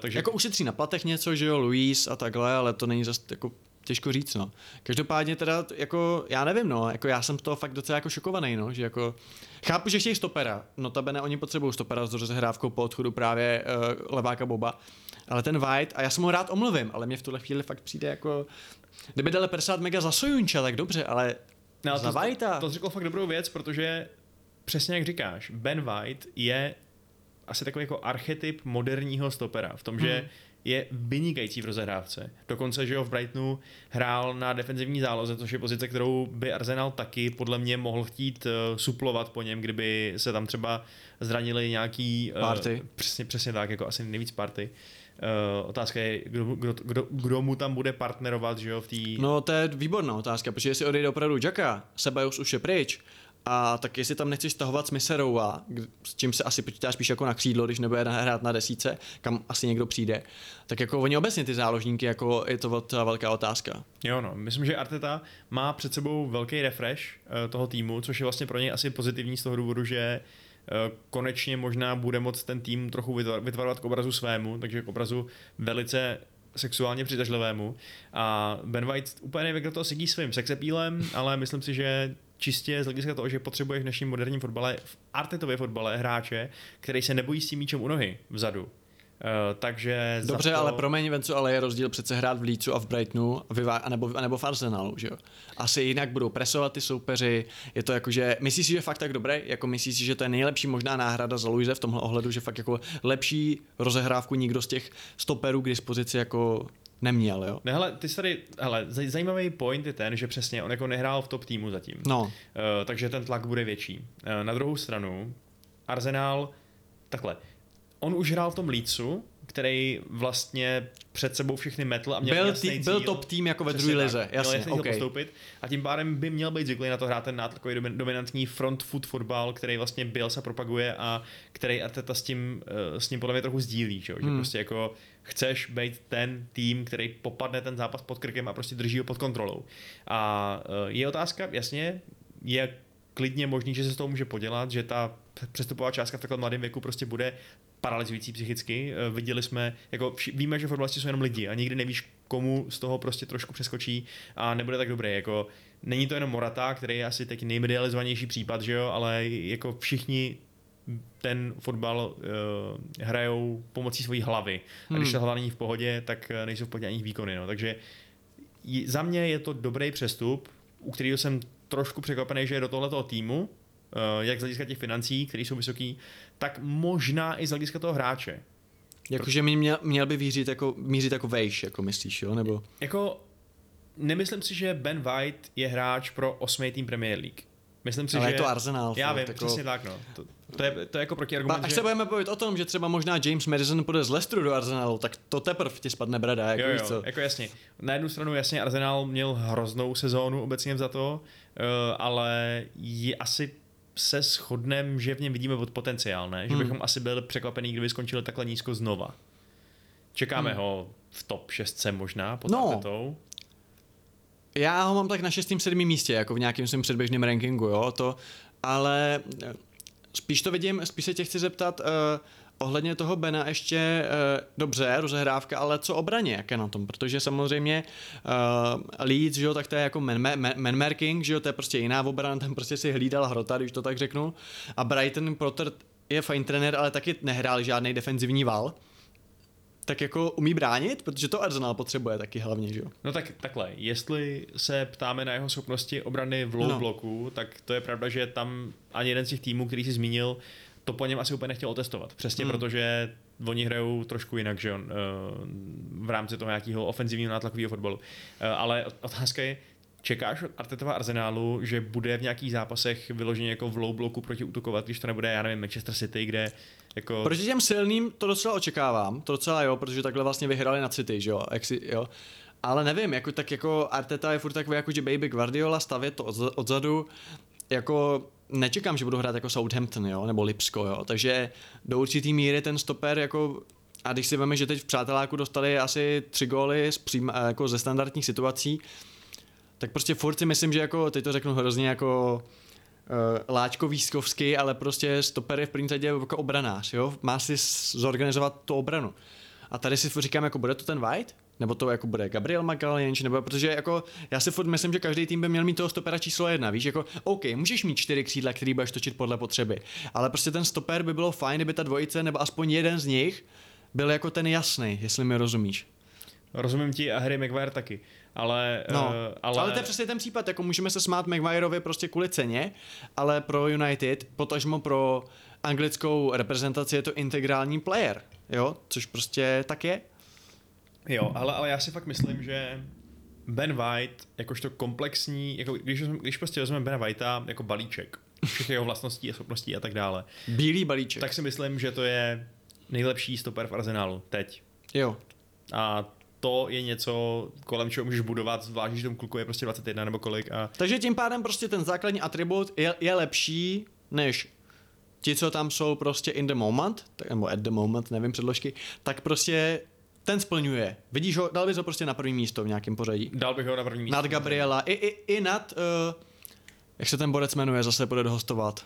takže... Jako ušetří na platech něco, že jo, Luis a takhle, ale to není zase jako těžko říct, no. Každopádně teda, jako, já nevím, no, jako já jsem z toho fakt docela jako šokovaný, no, že jako, chápu, že chtějí stopera, notabene oni potřebují stopera s rozehrávkou po odchodu právě uh, leváka Boba, ale ten White, a já jsem ho rád omluvím, ale mě v tuhle chvíli fakt přijde jako, kdyby dali 50 mega za Sojunča, tak dobře, ale no, za to, Whitea. To, to řekl fakt dobrou věc, protože přesně jak říkáš, Ben White je asi takový jako archetyp moderního stopera, v tom, hmm. Je vynikající v rozehrávce. Dokonce, že jo, v Brightonu hrál na defenzivní záloze, což je pozice, kterou by Arsenal taky podle mě mohl chtít uh, suplovat po něm, kdyby se tam třeba zranili nějaký... Uh, party. Přesně, přesně tak, jako asi nejvíc party. Uh, otázka je, kdo, kdo, kdo, kdo mu tam bude partnerovat, že jo, v té... No to je výborná otázka, protože jestli odejde opravdu Jacka, Sebajos už je pryč, a tak jestli tam nechceš stahovat Smyserova, s čím se asi počítáš spíš jako na křídlo, když nebude hrát na desíce, kam asi někdo přijde, tak jako oni obecně ty záložníky, jako je to velká otázka. Jo no, myslím, že Arteta má před sebou velký refresh uh, toho týmu, což je vlastně pro něj asi pozitivní z toho důvodu, že uh, konečně možná bude moct ten tým trochu vytvarovat k obrazu svému, takže k obrazu velice sexuálně přitažlivému. A Ben White úplně do toho sedí svým sexepílem, ale myslím si, že čistě z hlediska toho, že potřebuješ v dnešním moderním fotbale, v artetově fotbale hráče, který se nebojí s tím míčem u nohy vzadu. Uh, takže Dobře, to... ale promiň, Vencu, ale je rozdíl přece hrát v Lícu a v Brightonu, a nebo, nebo v Arsenalu, že jo? Asi jinak budou presovat ty soupeři, je to jako, že myslíš si, že fakt tak dobré, jako myslíš si, že to je nejlepší možná náhrada za Luise v tomhle ohledu, že fakt jako lepší rozehrávku nikdo z těch stoperů k dispozici jako neměl, jo. Ne, hele, ty jsi tady, hele, zajímavý point je ten, že přesně on jako nehrál v top týmu zatím. No. Uh, takže ten tlak bude větší. Uh, na druhou stranu, Arsenal, takhle, on už hrál v tom Lícu, který vlastně před sebou všechny metl a měl byl, jasný tý, byl top tým jako ve druhé lize, jasně, měl okay. postoupit a tím pádem by měl být zvyklý na to hrát ten nátlakový dominantní front foot fotbal, který vlastně byl se propaguje a který Arteta s tím, eh, s ním podle mě trochu sdílí, že, hmm. že prostě jako chceš být ten tým, který popadne ten zápas pod krkem a prostě drží ho pod kontrolou. A eh, je otázka, jasně, je klidně možný, že se z toho může podělat, že ta přestupová částka v takhle mladém věku prostě bude paralyzující psychicky. Eh, viděli jsme, jako vši, víme, že fotbalisti jsou jenom lidi a nikdy nevíš, komu z toho prostě trošku přeskočí a nebude tak dobrý. Jako, není to jenom Morata, který je asi teď nejmedializovanější případ, že jo, ale jako všichni ten fotbal uh, hrajou pomocí své hlavy. A když hmm. ta hlava není v pohodě, tak eh, nejsou v pohodě ani výkony. No. Takže za mě je to dobrý přestup, u kterého jsem trošku překvapený, že je do tohoto týmu, uh, jak z hlediska těch financí, které jsou vysoký, tak možná i z hlediska toho hráče. Jakože měl, měl by vířit jako, mířit jako vejš, jako myslíš, jo? Nebo... Jako nemyslím si, že Ben White je hráč pro osmý tým Premier League. Myslím si, Ale že... je to Arsenal. Já vím, jako- přesně tak, no. To, to, je, to je jako protiargument, až že... se budeme bavit o tom, že třeba možná James Madison půjde z Leicesteru do Arsenalu, tak to teprve ti spadne brada, jako Jo, víš jo, co. jako jasně. Na jednu stranu jasně Arsenal měl hroznou sezónu obecně za to, ale je asi se shodnem, že v něm vidíme pod potenciál, ne? Že Hmm. bychom asi byli překvapený, kdyby skončili takhle nízko znova. Čekáme Hmm. ho v top 6 možná pod No. Artetou. Já ho mám tak na šestém, sedmém místě, jako v nějakém svém předběžném rankingu, jo, to, ale eh, spíš to vidím, spíš se tě chci zeptat, uh, ohledně toho Bena ještě, uh, dobře, rozehrávka, ale co obraně, jak je na tom, protože samozřejmě uh, Leeds, že jo, tak to je jako man, man, man že jo, to je prostě jiná obrana, ten prostě si hlídal hrota, když to tak řeknu, a Brighton Potter je fajn trenér, ale taky nehrál žádný defenzivní val, tak jako umí bránit, protože to Arsenal potřebuje taky hlavně, že jo. No tak takhle, jestli se ptáme na jeho schopnosti obrany v low No. bloku, tak to je pravda, že tam ani jeden z těch týmů, který si zmínil, to po něm asi úplně nechtěl otestovat. Přesně Hmm. protože oni hrajou trošku jinak, že on, eh, v rámci toho nějakého ofenzivního nátlakového fotbalu. Eh, Ale otázka je, čekáš od Artetova Arsenálu, že bude v nějakých zápasech vyloženě jako v low bloku proti útokovat, když to nebude, já nevím, Manchester City, kde jako... Proti těm silným to docela očekávám, to docela jo, protože takhle vlastně vyhrali na City, že jo, jak si, jo. Ale nevím, jako, tak jako Arteta je furt takový jako, že baby Guardiola stavět to od, odzadu, jako nečekám, že budu hrát jako Southampton, jo, nebo Lipsko, jo, takže do určitý míry ten stoper jako a když si veme, že teď v přáteláku dostali asi tři góly z přím, jako ze standardních situací, tak prostě furt si myslím, že jako, teď to řeknu hrozně jako uh, Láčko Výskovský, ale prostě stoper je v první řadě jako obranář, jo? Má si zorganizovat tu obranu. A tady si říkám, jako bude to ten White? Nebo to jako bude Gabriel Magalhães, nebo protože jako já si furt myslím, že každý tým by měl mít toho stopera číslo jedna, víš, jako OK, můžeš mít čtyři křídla, který budeš točit podle potřeby, ale prostě ten stoper by bylo fajn, kdyby ta dvojice, nebo aspoň jeden z nich byl jako ten jasný, jestli mi rozumíš. Rozumím ti a Harry Maguire taky, ale... No, eh, ale... ale to je přesně ten případ, jako můžeme se smát Maguireovi prostě kvůli ceně, ale pro United, potažmo pro anglickou reprezentaci je to integrální player, jo, což prostě tak je. Jo, ale, ale já si fakt myslím, že Ben White, jakožto komplexní, jako když, když prostě vezmeme Bena Whitea jako balíček, všech jeho vlastností a schopností a tak dále, Bílý balíček. tak si myslím, že to je nejlepší stoper v Arsenálu teď. Jo, A to je něco, kolem čeho můžeš budovat, zvlášť, když tomu kluku je prostě 21 nebo kolik. A takže tím pádem prostě ten základní atribut je, je lepší než ti, co tam jsou prostě in the moment, tak, nebo at the moment, nevím předložky, tak prostě ten splňuje. Vidíš ho, dal bys ho prostě na první místo v nějakém pořadí. dal bych ho na první místo. Nad Gabriela, i, i, i nad, uh, jak se ten borec jmenuje, zase bude dohostovat.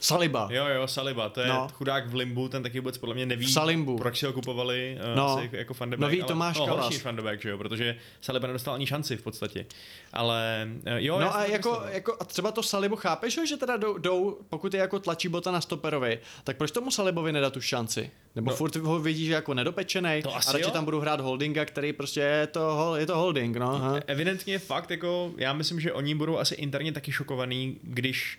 Saliba. Jo, jo, Saliba, to je No. chudák v limbu, ten taky vůbec podle mě neví, V Salimbu. proč si ho kupovali, uh, No. asi jako, jako Van de Beek, Nový ale, Tomáš no, Kalas. horší Van de Beek, že jo, protože Saliba nedostal ani šanci v podstatě. Ale uh, jo, No a jako, jako, a třeba to Salibu chápeš, jo, že teda jdou, jdou, pokud je jako tlačí bota na stoperovi, tak proč tomu Salibovi nedat tu šanci? Nebo no. Furt ho vidí, že jako asi a radši jo. tam budu hrát holdinga, který prostě je to, hol- je to holding, no. Aha. Evidentně fakt, jako já myslím, že oni budou asi interně taky šokovaný, když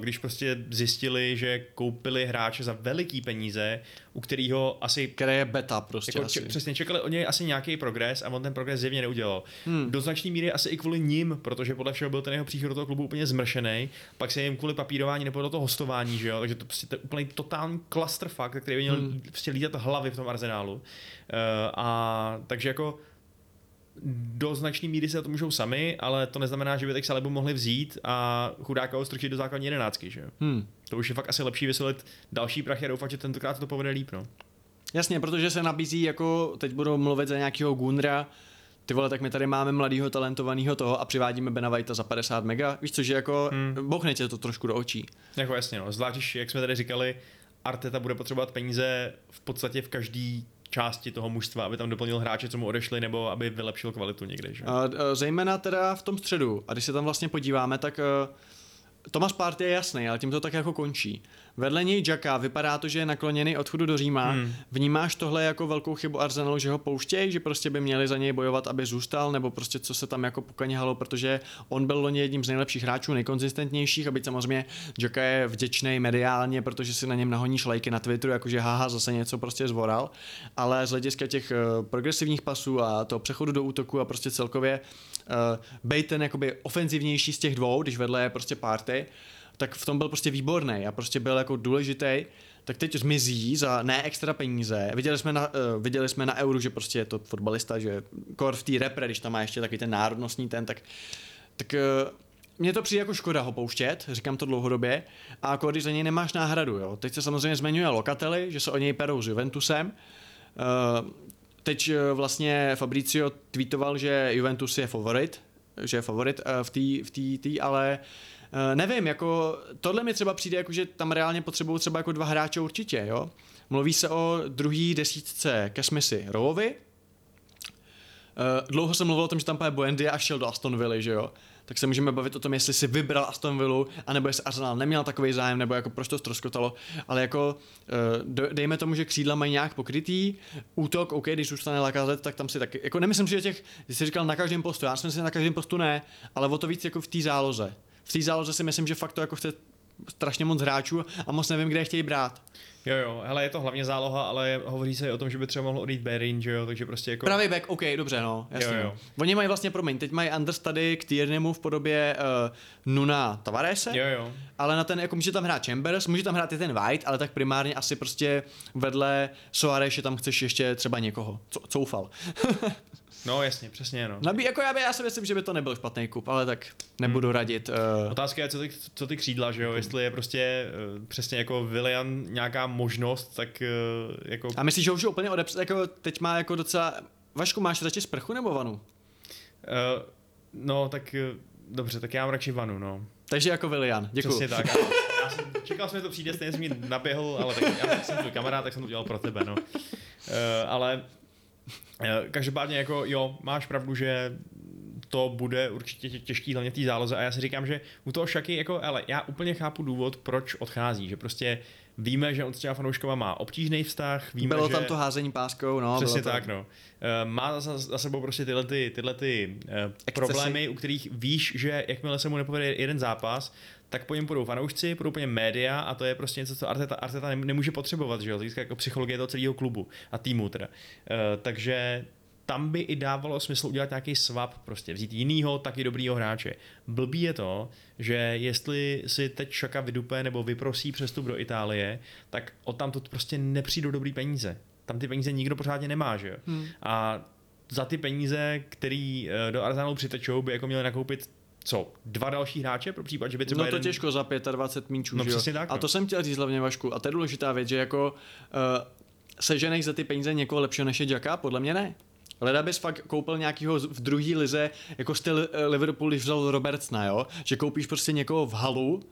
když prostě zjistili, že koupili hráče za veliký peníze, u kterého asi Které je beta prostě jako asi. přesně čekali od něj asi nějaký progres a on ten progres zjevně neudělal. Hmm. Do značné míry asi i kvůli ním, protože podle všeho byl ten jeho příchod do toho klubu úplně zmršený, pak se jim kvůli papírování nebo do toho hostování, že jo, takže to prostě to je úplný totální clusterfuck, který by měl hmm. prostě lítat hlavy v tom arzenálu. Uh, a takže jako do značné míry se to můžou sami, ale to neznamená, že by tak Salibu mohli vzít a chudáka ho strčit do základní jedenáctky, že. Hmm. To už je fakt asi lepší vysolit další prachy a doufat, že tentokrát to povede líp, no. Jasně, protože se nabízí jako, teď budu mluvit za nějakého Gunra, ty vole, tak my tady máme mladýho talentovaného toho a přivádíme Bena Whitea za 50 mega, víš co, že jako hmm. bochne tě to trošku do očí. Jako jasně, no. Zvlášť, jak jsme tady říkali, Arteta bude potřebovat peníze v podstatě v každý části toho mužstva, aby tam doplnil hráče, co mu odešli, nebo aby vylepšil kvalitu někde, že? A, zejména teda v tom středu. A když se tam vlastně podíváme, tak uh, Thomas Partey je jasný, ale tím to tak jako končí. Vedle něj Jacka, vypadá to, že je nakloněný odchodu do Říma. Hmm. Vnímáš tohle jako velkou chybu Arsenalu, že ho pouštějí, že prostě by měli za něj bojovat, aby zůstal, nebo prostě co se tam jako pokaněhalo, protože on byl loni jedním z nejlepších hráčů, nejkonzistentnějších, aby samozřejmě Jacka je vděčný mediálně, protože si na něm nahoní šlejky na Twitteru, jakože haha, zase něco prostě zvoral, ale z hlediska těch uh, progresivních pasů a toho přechodu do útoku a prostě celkově uh, bejt ten jakoby ofenzivnější z těch dvou, když vedle je prostě party, tak v tom byl prostě výborný a prostě byl jako důležitý tak teď zmizí za ne extra peníze. Viděli jsme na, uh, viděli jsme na Euro, že prostě je to fotbalista, že kor v té repre, když tam má ještě takový ten národnostní ten, tak, tak uh, mně to přijde jako škoda ho pouštět, říkám to dlouhodobě, a jako když za něj nemáš náhradu, jo. Teď se samozřejmě zmiňuje Lokateli, že se o něj perou s Juventusem. Uh, teď vlastně Fabricio tweetoval, že Juventus je favorit, že je favorit v té, v tý, ale uh, Uh, nevím, jako tohle mi třeba přijde, jako, že tam reálně potřebují třeba jako dva hráče určitě, jo. Mluví se o druhý desítce ke Smithy Rowovi. Uh, dlouho jsem mluvil o tom, že tam půjde Buendia a šel do Aston Villa, že jo. Tak se můžeme bavit o tom, jestli si vybral Aston Villa, anebo jestli Arsenal neměl takový zájem, nebo jako proč to ztroskotalo. Ale jako uh, dejme tomu, že křídla mají nějak pokrytý, útok, OK, když zůstane Lacazette, tak tam si taky, jako nemyslím si, že těch, když jsi říkal na každém postu, já si myslím, že na každém postu ne, ale o to víc jako v té záloze v té záloze si myslím, že fakt to jako chce strašně moc hráčů a moc nevím, kde je chtějí brát. Jo, jo, hele, je to hlavně záloha, ale hovoří se i o tom, že by třeba mohl odejít Berin, že jo, takže prostě jako... Pravý back, OK, dobře, no, jasně. Jo, jo. Oni mají vlastně, promiň, teď mají understudy k Tierneymu v podobě uh, Nuna Tavarese, jo, jo. ale na ten, jako může tam hrát Chambers, může tam hrát i ten White, ale tak primárně asi prostě vedle Soareše tam chceš ještě třeba někoho, co, coufal. *laughs* No jasně, přesně no. Nabí, jako já, by, já si myslím, že by to nebyl špatný kup, ale tak nebudu hmm. radit. Uh... Otázka je, co ty, co ty křídla, že jo, hmm. jestli je prostě uh, přesně jako Willian nějaká možnost, tak uh, jako... A myslíš, že už je úplně odepřed, jako teď má jako docela... Vašku, máš radši sprchu nebo vanu? Uh, no, tak uh, dobře, tak já mám radši vanu, no. Takže jako Willian, děkuji. Přesně tak. Já jsem, čekal jsem, že to přijde, stejně jsem mi naběhl, ale tak já jsem tvůj kamarád, tak jsem to udělal pro tebe, no. Uh, ale každopádně jako jo, máš pravdu, že to bude určitě těžký hlavně v té záloze a já si říkám, že u toho Šaky, jako, ale já úplně chápu důvod, proč odchází, že prostě víme, že on s těma fanouškama má obtížný vztah. Víme, bylo že... tam to házení páskou, no. Přesně bylo tak, no. Eh, má za, za sebou prostě tyhle, ty, tyhle ty, uh, problémy, u kterých víš, že jakmile se mu nepovede jeden zápas, tak po něm půjdou fanoušci, půjdou po něm média a to je prostě něco, co Arteta, Arteta nemůže potřebovat, že jo, z jako psychologie toho celého klubu a týmu teda. Uh, takže tam by i dávalo smysl udělat nějaký swap, prostě vzít jinýho, taky dobrýho hráče. Blbý je to, že jestli si teď Šaka vydupe nebo vyprosí přestup do Itálie, tak od tam to prostě nepřijdou dobrý peníze. Tam ty peníze nikdo pořádně nemá, že jo. Hmm. A za ty peníze, který eh, do Arsenalu přitečou, by jako měli nakoupit co, dva další hráče pro případ, že by třeba No to jeden... těžko za 25 míčů, no, že jo? Tak, no. A to jsem chtěl říct hlavně Vašku. A to je důležitá věc, že jako uh, seženeš za ty peníze někoho lepšího než je Jacka? Podle mě ne. Leda bys fakt koupil nějakýho v druhé lize, jako styl eh, Liverpool, když vzal Robertsna, jo? Že koupíš prostě někoho v halu,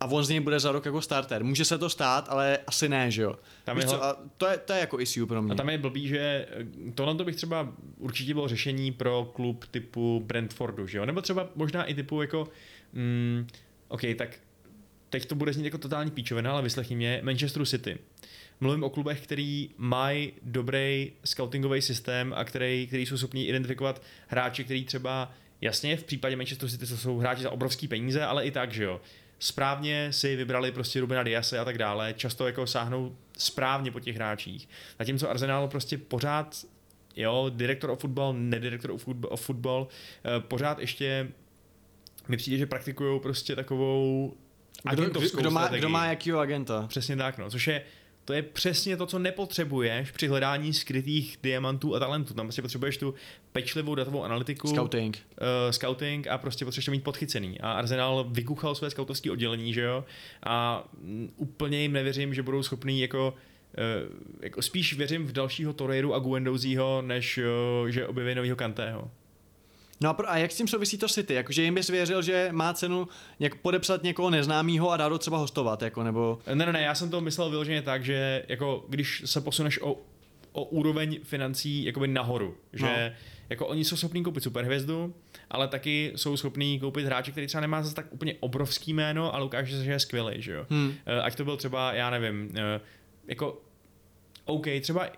a on z něj bude za rok jako starter. Může se to stát, ale asi ne, že jo. Tam je co, a to, je, to je jako issue pro mě. A tam je blbý, že eh, tohle to bych třeba určitě bylo řešení pro klub typu Brentfordu, že jo? Nebo třeba možná i typu jako, mm, OK, tak teď to bude znít jako totální píčovina, ale vyslechni mě, Manchester City. Mluvím o klubech, který mají dobrý scoutingový systém a který, který jsou schopni identifikovat hráče, který třeba Jasně, v případě Manchester City to jsou hráči za obrovský peníze, ale i tak, že jo správně si vybrali prostě Rubina Diase a tak dále, často jako sáhnou správně po těch hráčích. Zatímco Arsenal prostě pořád, jo, direktor o fotbal, nedirektor o fotbal, fotbal pořád ještě mi přijde, že praktikují prostě takovou kdo, kdo, má, kdo má jakýho agenta. Přesně tak, no, což je to je přesně to, co nepotřebuješ při hledání skrytých diamantů a talentů. Tam prostě potřebuješ tu pečlivou datovou analytiku, scouting, uh, scouting a prostě potřebuješ to mít podchycený. A Arsenal vykuchal své scoutovské oddělení, že jo? A m, úplně jim nevěřím, že budou schopní jako Uh, jako spíš věřím v dalšího Torreiru a Guendouziho, než uh, že objeví novýho Kantého. No a, pro, a jak s tím souvisí to City? Jakože jim bys věřil, že má cenu něk, podepsat někoho neznámého a dát ho třeba hostovat, jako nebo... Ne, ne, ne, já jsem to myslel vyloženě tak, že jako když se posuneš o o úroveň financí jakoby nahoru. Že no. jako oni jsou schopní koupit superhvězdu, ale taky jsou schopní koupit hráče, který třeba nemá zase tak úplně obrovský jméno, ale ukáže se, že je skvělý, že jo. Hmm. Ať to byl třeba, já nevím, jako OK, třeba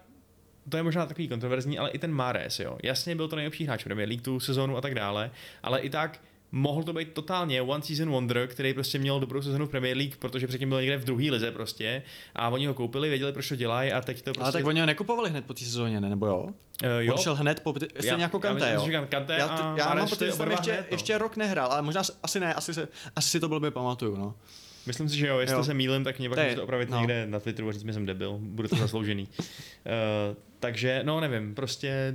to je možná takový kontroverzní, ale i ten Mares, jo. Jasně byl to nejlepší hráč v Premier League tu sezónu a tak dále, ale i tak mohl to být totálně one season wonder, který prostě měl dobrou sezonu v Premier League, protože předtím byl někde v druhé lize prostě a oni ho koupili, věděli, proč to dělají a teď to prostě... Ale tak oni ho nekupovali hned po té sezóně, ne? nebo jo? Uh, jo. On šel hned po, stejně jako Kante, jo? Já, Kante já, já, já mám pocit, že jsem ještě, hned, no. ještě rok nehrál, ale možná asi ne, asi, se, asi si to blbě pamatuju, no. Myslím si, že jo, jestli jo. se mýlím, tak mě pak můžete opravit no. někde na Twitteru a říct, že jsem debil, bude to zasloužený. uh, *laughs* takže, no nevím, prostě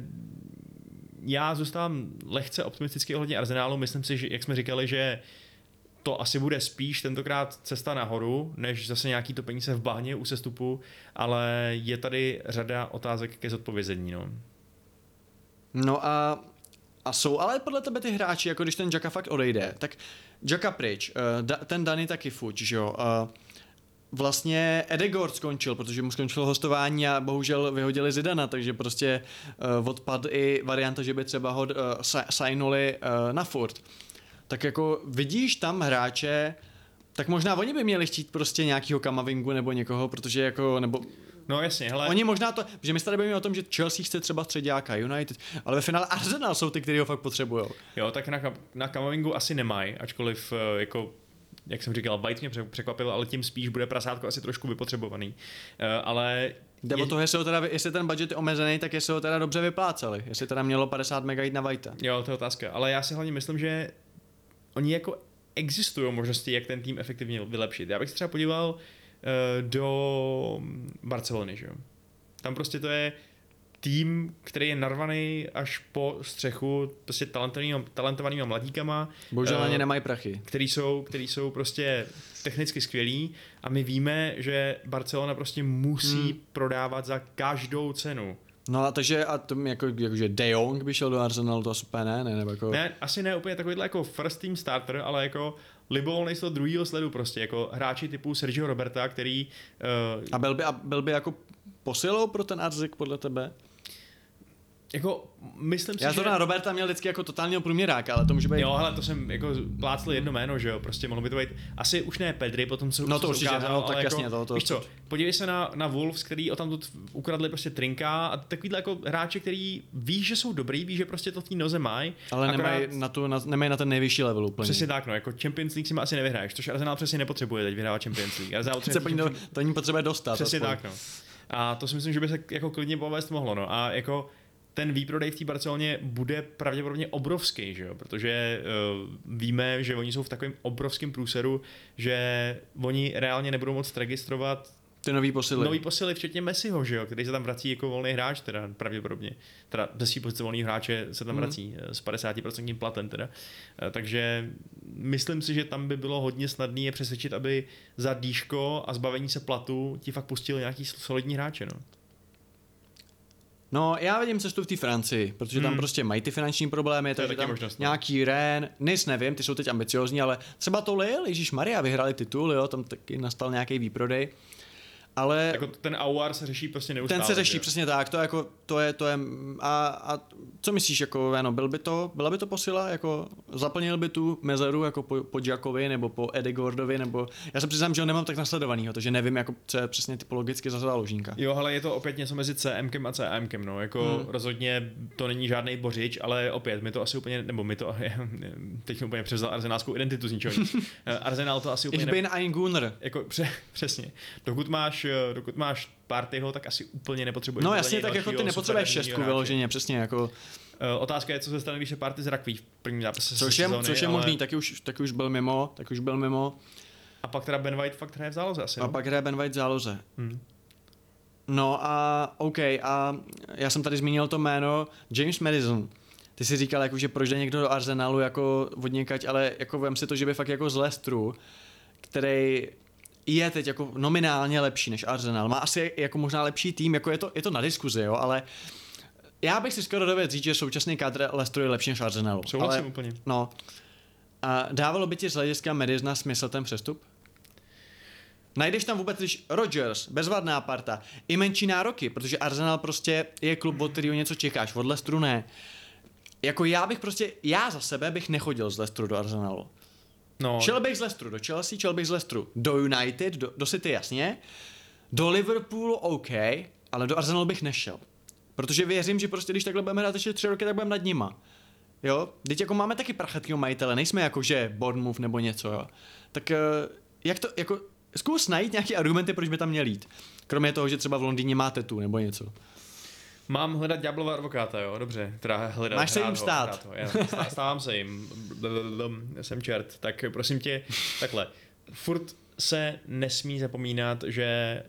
já zůstávám lehce optimistický ohledně Arsenálu, myslím si, že jak jsme říkali, že to asi bude spíš tentokrát cesta nahoru, než zase nějaký to peníze v báně u sestupu, ale je tady řada otázek ke zodpovězení. No, no a, a jsou ale podle tebe ty hráči, jako když ten Jacka fakt odejde, tak Jacka pryč, uh, ten Dany taky fuč, že jo, uh, vlastně Edegord skončil, protože mu skončilo hostování a bohužel vyhodili Zidana, takže prostě uh, odpad i varianta, že by třeba ho uh, signuli uh, na furt. Tak jako vidíš tam hráče, tak možná oni by měli chtít prostě nějakýho Kamavingu nebo někoho, protože jako, nebo No jasně, hele. Oni možná to, že my se tady bavíme o tom, že Chelsea chce třeba středáka United, ale ve finále Arsenal jsou ty, kteří ho fakt potřebují. Jo, tak na, na Kamavingu asi nemají, ačkoliv jako jak jsem říkal, White mě překvapil, ale tím spíš bude prasátko asi trošku vypotřebovaný. Uh, ale Jde je... o to, jestli, ho teda, jestli ten budget je omezený, tak jestli ho teda dobře vypláceli. Jestli teda mělo 50 mega jít na Vajta. Jo, to je otázka. Ale já si hlavně myslím, že oni jako existují možnosti, jak ten tým efektivně vylepšit. Já bych se třeba podíval do Barcelony, že jo. Tam prostě to je tým, který je narvaný až po střechu prostě talentovanýma, talentovanýma mladíkama. Bohužel uh, na ně nemají prachy. Který jsou, který jsou prostě technicky skvělí a my víme, že Barcelona prostě musí hmm. prodávat za každou cenu. No a takže a to jako, jakože De Jong by šel do Arsenalu, to asi ne, ne, nebo jako... Ne, asi ne úplně takovýhle jako first team starter, ale jako libovolný toho druhého sledu prostě, jako hráči typu Sergio Roberta, který... Uh... A byl by, a byl by jako posilou pro ten Arzik podle tebe? Jako, myslím si, Já to že... na Roberta měl vždycky jako totálního průměráka, ale to může být... Jo, hele, to jsem jako plácl jedno jméno, že jo, prostě mohlo by to být, asi už ne Pedri, potom se No to určitě, ukázal, no, tak ale jasně, jako, to, to, víš co, podívej se na, na Wolves, který o tam ukradli prostě trinka a takovýhle jako hráči, který ví, že jsou dobrý, ví, že prostě to v té noze mají. Ale akorát... nemají na, tu, na, nemají na ten nejvyšší level úplně. Přesně tak, no, jako Champions League si asi nevyhraješ, což Arsenal přesně nepotřebuje teď vyhrávat Champions League. Arsenal *laughs* to, to ní potřebuje dostat. Přesně aspoň. tak, no. A to si myslím, že by se jako klidně povést mohlo, no. A jako ten výprodej v té Barceloně bude pravděpodobně obrovský, že jo? protože uh, víme, že oni jsou v takovém obrovském průseru, že oni reálně nebudou moct registrovat ty nový posily. Nový posily, včetně Messiho, že jo, který se tam vrací jako volný hráč, teda pravděpodobně. Teda ze svý pozice volný hráče se tam mm. vrací s 50% platem teda. Eh, takže myslím si, že tam by bylo hodně snadné je přesvědčit, aby za dýško a zbavení se platu ti fakt pustili nějaký solidní hráče, no. No, já vidím cestu v té Francii, protože hmm. tam prostě mají ty finanční problémy, takže tam možnost, no. nějaký Ren, Nis nevím, ty jsou teď ambiciozní, ale třeba to Lille, Ježíš Maria, vyhrali titul, jo, tam taky nastal nějaký výprodej. Ale jako ten AUR se řeší prostě neustále. Ten se řeší, že? přesně tak, to, jako, to je, to je, a, a co myslíš, jako, ano, byl by to, byla by to posila, jako, zaplnil by tu mezeru, jako po, po Jackovi, nebo po Edigordovi, nebo, já se přiznám, že ho nemám tak nasledovanýho, takže nevím, jako, co je přesně typologicky za záložníka. Jo, ale je to opět něco mezi CM a CM, no, jako hmm. rozhodně to není žádný bořič, ale opět, my to asi úplně, nebo my to, *laughs* teď úplně převzal arzenářskou identitu z ničeho *laughs* Arzenál to asi úplně... Ich bin ein Gunner. Jako, pře, *laughs* přesně. Dokud máš Eh, dokud máš partyho, tak asi úplně nepotřebuješ. No jasně, tak jako ty nepotřebuješ šestku vyloženě, přesně jako. Uh, otázka je, co se stane, když je party z rakví v prvním zápase což je, sezóny, což je ale... možný, taky už, taky už byl mimo, tak už byl mimo. A pak teda Ben White fakt hraje v záloze asi. A no? pak hraje Ben White v záloze. Hmm. No a OK, a já jsem tady zmínil to jméno James Madison. Ty si říkal, jako, že proč jde někdo do Arsenalu jako vodněkať, ale jako vem si to, že by fakt jako z Lestru, který je teď jako nominálně lepší než Arsenal. Má asi jako možná lepší tým, jako je to, je to na diskuzi, jo, ale já bych si skoro dovedl říct, že současný kádr Leicesteru je lepší než Arsenalu. Souhlasím ale, úplně. No. A dávalo by ti z hlediska Medizna smysl ten přestup? Najdeš tam vůbec, když Rodgers, bezvadná parta, i menší nároky, protože Arsenal prostě je klub, od kterého něco čekáš, od Leicesteru ne. Jako já bych prostě, já za sebe bych nechodil z Leicesteru do Arsenalu. No, Šel bych z Leicesteru do Chelsea, šel bych z Leicesteru do United, do, do City jasně, do Liverpoolu OK, ale do Arsenalu bych nešel. Protože věřím, že prostě když takhle budeme hrát ještě tři roky, tak budeme nad nima. Jo? Teď jako máme taky prachatkýho majitele, nejsme jako že Bournemouth nebo něco, jo. Tak eh, jak to, jako, zkus najít nějaké argumenty, proč by tam měl jít. Kromě toho, že třeba v Londýně máte tu nebo něco. Mám hledat ďáblova advokáta, jo, dobře. Teda hledat Máš se jim stát. ho, já, stá- Stávám se jim. Jsem čert. Tak prosím tě, takhle. Furt se nesmí zapomínat, že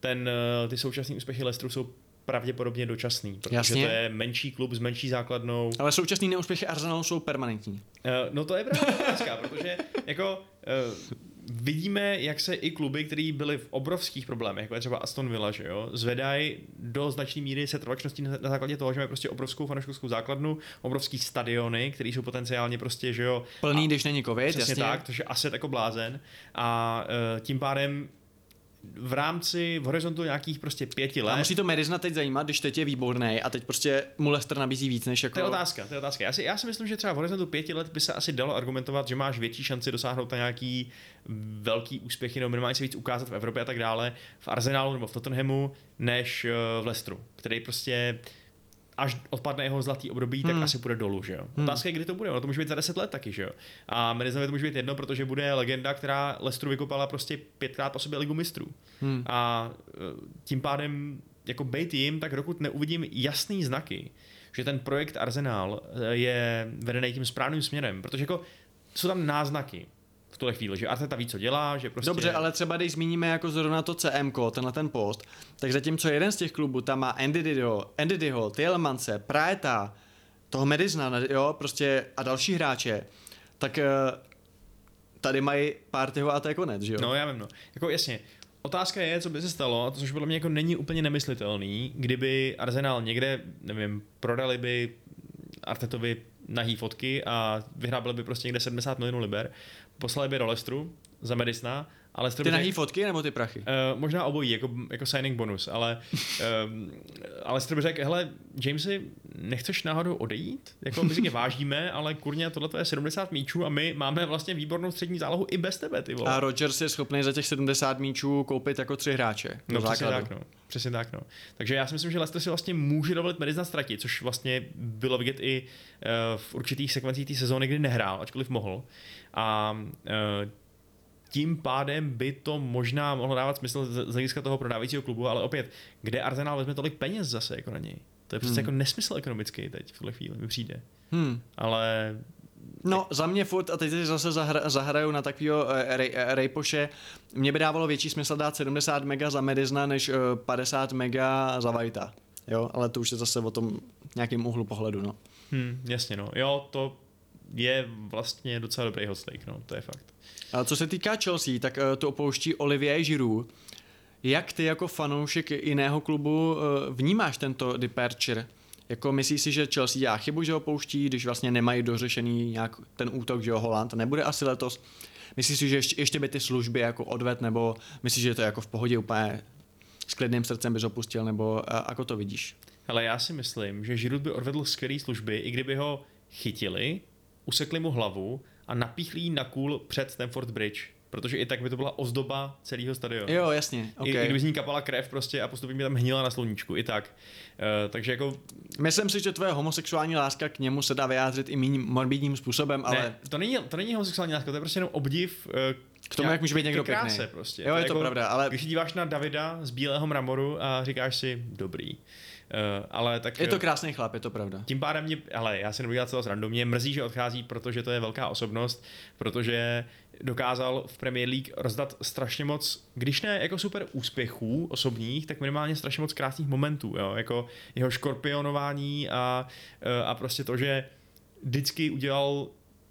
ten, ty současné úspěchy Leicesteru jsou pravděpodobně dočasný, protože Jasně. to je menší klub s menší základnou. Ale současný neúspěchy Arsenalu jsou permanentní. Eh, No to je otázka, protože jako eh, vidíme, jak se i kluby, které byly v obrovských problémech, jako je třeba Aston Villa, že jo, zvedají do značné míry setrvačnosti na na základě toho, že mají prostě obrovskou fanouškovskou základnu, obrovský stadiony, které jsou potenciálně prostě, že jo, Plný, když není covid, přesně jasně. tak, takže asi jako blázen a eh, tím pádem v rámci v horizontu nějakých prostě pěti A let. musí to Medizna teď zajímat, když teď je výborný a teď prostě mu Leicester nabízí víc než jako... To je otázka, to je otázka. Já si, já si myslím, že třeba v horizontu pěti let by se asi dalo argumentovat, že máš větší šanci dosáhnout na nějaký velký úspěchy nebo minimálně se víc ukázat v Evropě a tak dále, v Arsenalu nebo v Tottenhamu, než eh, v Leicesteru, který prostě až odpadne jeho zlatý období, tak Hmm. asi půjde dolů, že jo. Otázka je, kdy to bude, ono to může být za 10 let taky, že jo. A Medizovi to může být jedno, protože bude legenda, která Leicesteru vykopala prostě pětkrát po sobě ligu mistrů. Hmm. A eh, tím pádem jako bejt jim, tak dokud neuvidím jasný znaky, že ten projekt Arsenal eh, je vedený tím správným směrem, protože jako jsou tam náznaky v tuhle chvíli, že Arteta ví, co dělá, že prostě... Dobře, ale třeba když zmíníme jako zrovna to CM, tenhle ten post, tak zatímco jeden z těch klubů tam má Andy Diho, Tielemance, Praeta, toho Medizna, jo, prostě a další hráče, tak eh, tady mají Partyho a to je konec, že jo? No, já vím, no. Jako jasně, Otázka je, co by se stalo, což podle mě jako není úplně nemyslitelný, kdyby Arsenal někde, nevím, prodali by Artetovi nahý fotky a vyhrábili by prostě někde 70 milionů liber, poslali by do Leicesteru za Medicna, ale Ty nahý fotky nebo ty prachy? Uh, možná obojí, jako, jako signing bonus, ale, um, ale Str by řekl, hele, Jamesy, nechceš náhodou odejít? Jako my si tě vážíme, ale kurně, tohle je 70 míčů a my máme vlastně výbornou střední zálohu i bez tebe, ty vole. A Rodgers je schopný za těch 70 míčů koupit jako tři hráče. No přesně tak, no. Přesně tak, no. Takže já si myslím, že Leicester si vlastně může dovolit Medizna ztratit, což vlastně bylo vidět i uh, v určitých sekvencích té sezóny, kdy nehrál, ačkoliv mohl. A uh, tím pádem by to možná mohlo dávat smysl z hlediska toho prodávajícího klubu, ale opět, kde Arsenal vezme tolik peněz zase jako na něj? To je prostě Hmm. jako nesmysl ekonomický teď v tuhle chvíli, mi přijde. Hmm. Ale No, za mě furt, a teď si zase zahra, zahraju na takového rej, eh, Rejpoše, mě by dávalo větší smysl dát 70 mega za Medizna, než eh, 50 mega za Vajta. Jo, ale to už je zase o tom nějakým úhlu pohledu, no. hm, jasně, no. Jo, to je vlastně docela dobrý hot no, to je fakt. A co se týká Chelsea, tak eh, to opouští Olivier Giroud. Jak ty jako fanoušek jiného klubu eh, vnímáš tento departure? Jako myslíš si, že Chelsea dělá chybu, že ho pouští, když vlastně nemají dořešený nějak ten útok, že jo, Holand nebude asi letos? Myslíš si, že ještě, ještě by ty služby jako odved, nebo myslíš, že to je jako v pohodě úplně s klidným srdcem bys ho pustil, nebo jako to vidíš? Ale já si myslím, že Giroud by odvedl skvělé služby, i kdyby ho chytili, usekli mu hlavu a napíchli ji na kůl před Stamford Bridge. Protože i tak by to byla ozdoba celého stadionu. Jo, jasně, I, I okay. kdyby z ní kapala krev prostě a postupně by tam hnila na sluníčku, i tak. Uh, takže jako, Myslím si, že tvoje homosexuální láska k němu se dá vyjádřit i méně morbidním způsobem, ale ne, to není, to není homosexuální láska, to je prostě jenom obdiv uh, K tomu, jak může být někdo kráse pěkný. prostě. Jo, je to jako, pravda, ale- Když se díváš na Davida z bílého mramoru a říkáš si, dobrý. Uh, ale tak je to krásný chlap, je to pravda. Tím pádem mě, ale já si nebudu dělat celou srandu, mě mrzí, že odchází, protože to je velká osobnost, protože dokázal v Premier League rozdat strašně moc, když ne jako super úspěchů osobních, tak minimálně strašně moc krásných momentů, jo? jako jeho škorpionování a, a prostě to, že vždycky udělal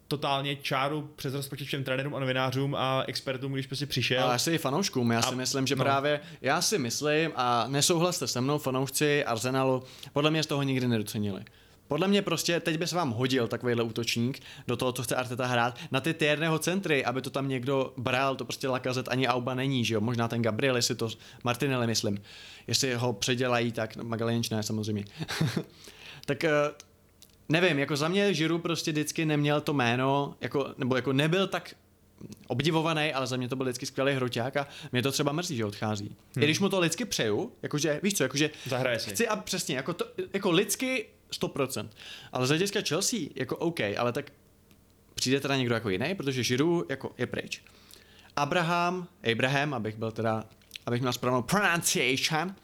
totálně čáru přes rozpočet všem trenérům a novinářům a expertům, když prostě přišel. Ale asi i fanouškům, já si A- myslím, že no. právě, já si myslím a nesouhlaste se mnou fanoušci Arsenalu, podle mě z toho nikdy nedocenili. Podle mě prostě teď by se vám hodil takovýhle útočník do toho, co chce Arteta hrát, na ty tierného centry, aby to tam někdo bral, to prostě Lakazet ani Auba není, že jo, možná ten Gabriel, jestli to Martinelli myslím, jestli ho předělají, tak no, Magalenč ne samozřejmě. *laughs* tak eh, nevím, jako za mě Žiru prostě vždycky neměl to jméno, jako, nebo jako nebyl tak obdivovaný, ale za mě to byl vždycky skvělý hroťák a mě to třeba mrzí, že odchází. Hmm. I když mu to lidsky přeju, jakože, víš co, jakože Zahraje si. chci a přesně, jako, to, jako lidsky 100%. Ale z hlediska Chelsea, jako OK, ale tak přijde teda někdo jako jiný, protože Žiru jako je pryč. Abraham, Abraham, abych byl teda, abych měl správnou pronunciation,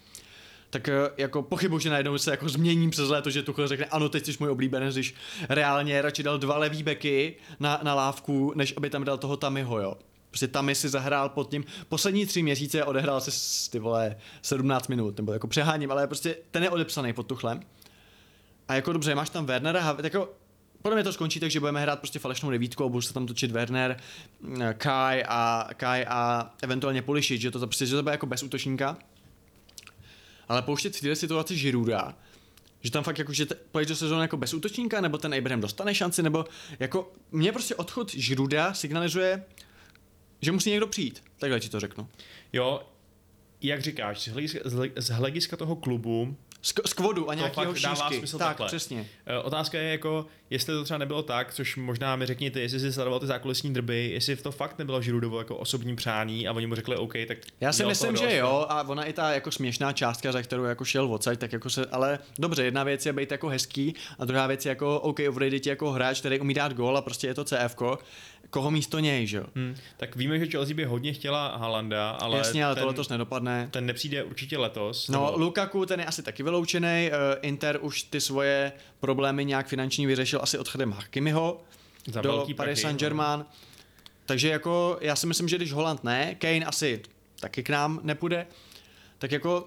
tak eh, jako pochybuji, že najednou se jako změním přes léto, že Tuchel řekne, ano, teď jsi můj oblíbenec, když reálně radši dal dva levý beky na, na lávku, než aby tam dal toho Tamiho, jo. Prostě Tami si zahrál pod tím, poslední tři měsíce odehrál se ty vole 17 minut, nebo jako přeháním, ale prostě ten je odepsaný pod Tuchlem. A jako dobře, máš tam Wernera, jako podle mě to skončí tak, že budeme hrát prostě falešnou devítku a se tam točit Werner, Kai a, Kai a eventuálně Pulišič, že to, prostě, že to bude jako bez útočníka. Ale pouštět v této situaci Žiruda, že tam fakt jako, že pojď do sezóny jako bez útočníka, nebo ten Abraham dostane šanci, nebo jako mě prostě odchod Žiruda signalizuje, že musí někdo přijít. Takhle ti to řeknu. Jo, jak říkáš, z hlediska, z hlediska toho klubu z, z kvodu a nějakého šířky. smysl tak, takhle. přesně. Eh, Otázka je jako, jestli to třeba nebylo tak, což možná mi řekněte, jestli jsi sledoval ty zákulisní drby, jestli to fakt nebylo Žirudovo jako osobní přání a oni mu řekli OK, tak Já si myslím, že jo, a ona i ta jako směšná částka, za kterou jako šel odsaď, tak jako se, ale dobře, jedna věc je být jako hezký a druhá věc je jako OK, ti jako hráč, který umí dát gól a prostě je to CF, koho místo něj, že jo. Hmm, tak víme, že Chelsea by hodně chtěla Halanda, ale, Jasně, ale ten, to letos nedopadne. ten nepřijde určitě letos. No, nebo- Lukaku, ten je asi taky vyloučený, uh, Inter už ty svoje problémy nějak finanční vyřešil asi odchodem Hakimiho Za do velký Paris prachy, no. Saint-Germain. Takže jako, já si myslím, že když Holland ne, Kane asi taky k nám nepůjde, tak jako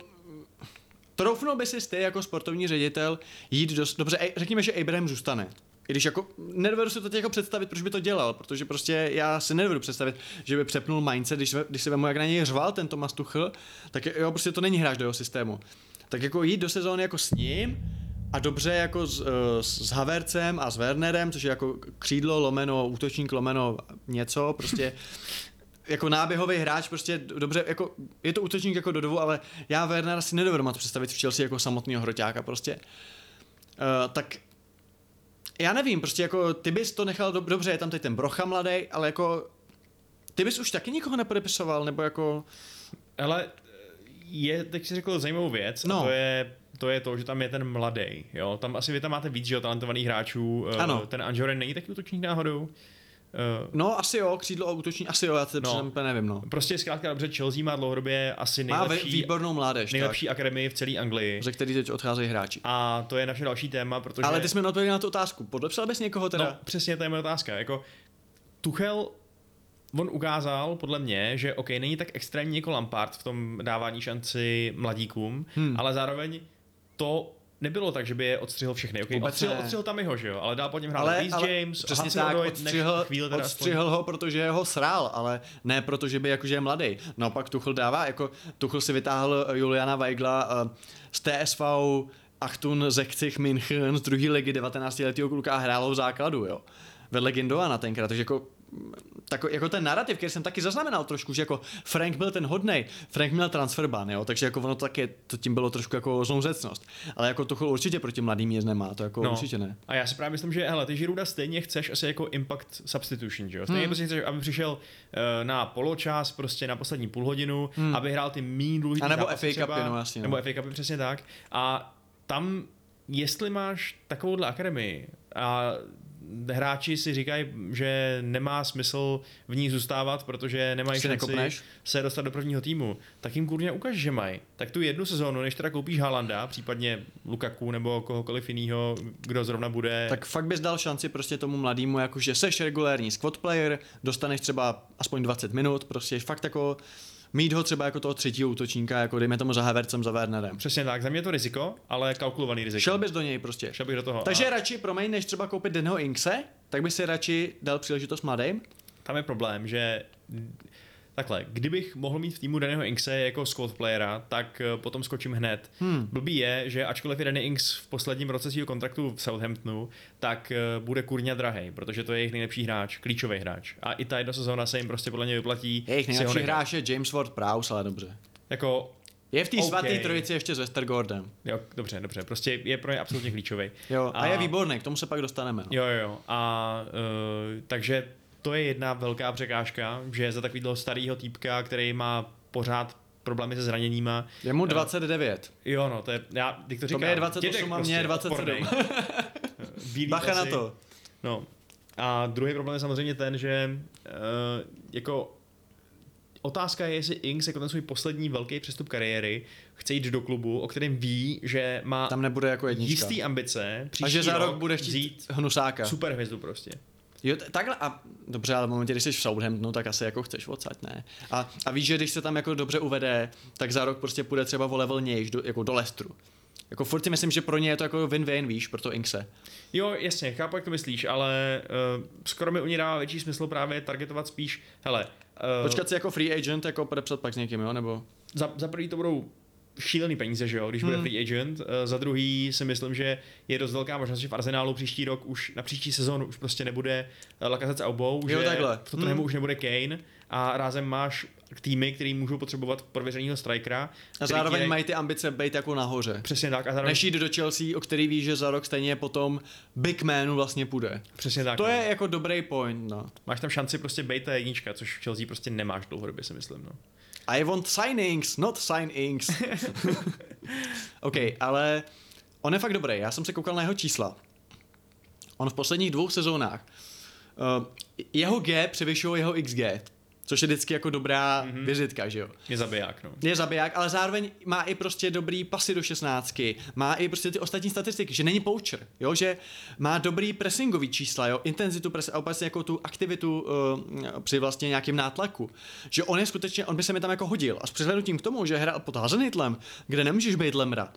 troufnul by si ty jako sportovní ředitel jít do... Dobře, řekněme, že Abraham zůstane. I když jako nedovedu si to teď jako představit, proč by to dělal, protože prostě já si nedovedu představit, že by přepnul mindset, když, když si vemu, jak na něj řval ten Tomas Tuchl, tak jo, prostě to není hráč do jeho systému. Tak jako jít do sezóny jako s ním a dobře jako s, eh, s Havercem a s Wernerem, což je jako křídlo, lomeno, útočník, lomeno něco, prostě *laughs* jako náběhový hráč, prostě dobře, jako je to útočník jako do dovu, ale já Wernera si nedovedu moc představit v Chelsea jako samotného hroťáka prostě. Uh, tak já nevím, prostě jako ty bys to nechal, dob- dobře, je tam teď ten Brocha mladý, ale jako ty bys už taky nikoho nepodepisoval, nebo jako, Ale je, teď si řekl zajímavou věc No. a to je, to je to, že tam je ten mladý. Jo? Tam asi vy tam máte víc že jo, talentovaných hráčů. Eh, Ano. Ten Anjoren není taky útočník náhodou. Eh, no asi jo, křídlo útoční, asi jo, já to No. úplně nevím, no. Prostě zkrátka dobře, Chelsea má dlouhodobě asi Má nejlepší, výbornou mládež, nejlepší akademii v celé Anglii. tak, ze který teď odcházejí hráči. A to je naše další téma, protože... Ale ty jsme neodpověděli na tu otázku, podepsal bys někoho teda? No, přesně to je moje otázka. Jako, Tuchel, on ukázal, podle mě, že OK, není tak extrémní jako Lampard v tom dávání šanci mladíkům, hmm. ale zároveň to nebylo tak, že by je odstřihl všechny. Okay, Vůbec odstřihl, ne. odstřihl tam jeho, že jo, ale dál pod něm hrál ale James, přesně tak, Hudson-Odoi, odstřihl, chvíli teda aspoň- odstřihl ho, protože ho srál, ale ne protože by jakože je mladý. Naopak Tuchl dává, jako Tuchl si vytáhl Juliana Weigla uh, z TSV Achtun Zechcich München z druhé ligy 19 letého kluka a hrálo v základu, jo. Vedle Gindoana tenkrát, takže jako tak jako ten narrativ, který jsem taky zaznamenal trošku, že jako Frank byl ten hodnej, Frank měl transferban, jo, takže jako ono taky, to tím bylo trošku jako zouzecnost. Ale jako Tuchel určitě proti mladým nic nemá, to jako no. určitě ne. A já si právě myslím, že hele, ty Žiruda stejně chceš asi jako impact substitution, že jo? Stejně hmm. prostě chceš, aby přišel uh, na poločas, prostě na poslední půl hodinu, hmm. aby hrál ty méně důležitý A nebo FA Cupy, třeba, no jasně, no. Nebo FA Cupy, přesně tak. A tam, jestli máš takovouhle akademii a hráči si říkají, že nemá smysl v ní zůstávat, protože nemají Si šanci nekopneš? se dostat do prvního týmu, tak jim kurně ukáž, že mají. Tak tu jednu sezónu, než teda koupíš Halanda, případně Lukaku nebo kohokoliv jiného, kdo zrovna bude Tak fakt bys dal šanci prostě tomu mladému, jakože seš regulérní squad player, dostaneš třeba aspoň 20 minut, prostě fakt jako mít ho třeba jako toho třetího útočníka, jako dejme tomu za Havercem, za Wernerem. Přesně tak, za mě je to riziko, ale kalkulovaný riziko. Šel bys do něj prostě. Šel bych do toho. Takže a radši, promiň, než třeba koupit Denho Inkse, tak by si radši dal příležitost mladým. tam je problém, že takhle, kdybych mohl mít v týmu Dannyho Inkse jako squad playera, tak eh, potom skočím hned. Hmm. Blbý je, že ačkoliv je Danny Inks v posledním roce svého kontraktu v Southamptonu, tak eh, bude kurňa drahej, protože to je jejich nejlepší hráč, klíčový hráč. A i ta jedna sezóna se jim prostě podle mě vyplatí. Jejich nejlepší hráč je James Ward Prowse, ale dobře. Jako, Je v té OK. svaté trojici ještě s Westergaardem. jo, dobře, dobře, prostě je pro ně absolutně klíčový. Jo, a, a je výborný, k tomu se pak dostaneme. No. Jo, jo, jo. A uh, takže to je jedna velká překážka, že za takového starého týpka, který má pořád problémy se zraněníma. Je mu Eh, 29. Jo, no, to je, já, teď to říkám. Tobě je 28 dědek a mně je prostě, 27. odpornej. Bílý Bacha na to. No. A druhý problém je samozřejmě ten, že uh, jako otázka je, jestli Ings jako ten svůj poslední velký přestup kariéry chce jít do klubu, o kterém ví, že má Tam nebude jako jednička. jistý ambice, a že za rok bude vzít chtít hnusáka. super hvězdu prostě. Jo, takhle a dobře, ale v momentě, když jsi v Southamptonu, tak asi jako chceš odsaď, ne? A, a víš, že když se tam jako dobře uvede, tak za rok prostě půjde třeba o level nějž, do, jako do Lestru. Jako furt si myslím, že pro ně je to jako win-win, víš, pro to Inkse. Jo, jasně, chápu, jak to myslíš, ale uh, skoro mi u ní dává větší smysl právě targetovat spíš, hele, uh, Počkat si jako free agent, jako podepsat pak s někým, jo, nebo? za, za prvý to budou šílený peníze, že jo, když bude Hmm. free agent. Eh, Za druhý si myslím, že je dost velká možnost, že v Arsenálu příští rok už na příští sezónu už prostě nebude eh, Lacazette s Aubou, Jo, že takhle. v Tottenhamu Hmm. už nebude Kane a rázem máš týmy, který můžou potřebovat prověřeného strikera. A zároveň ti- mají ty ambice být jako nahoře. Přesně tak. A zároveň, Než jít do Chelsea, o který ví, že za rok stejně potom Big Manu vlastně půjde. přesně tak. To no. je jako dobrý point, no. Máš tam šanci prostě být ta jednička, což v Chelsea prostě nemáš dlouhodobě, si myslím. No. I want signings, not signings. *laughs* OK, ale on je fakt dobrý. Já jsem se koukal na jeho čísla. On v posledních dvou sezónách uh, jeho G převyšuje jeho XG, což je vždycky jako dobrá mm-hmm. vizitka, že jo. Je zabiják, no. Je zabiják, ale zároveň má i prostě dobrý pasy do šestnáctky, má i prostě ty ostatní statistiky, že není poucher, jo, že má dobrý pressingový čísla, jo, intenzitu pres a vlastně jako tu aktivitu uh, při vlastně nějakým nátlaku, že on je skutečně, on by se mi tam jako hodil a s přihlednutím k tomu, že hrál pod Hazenhitlem, kde nemůžeš být lemra,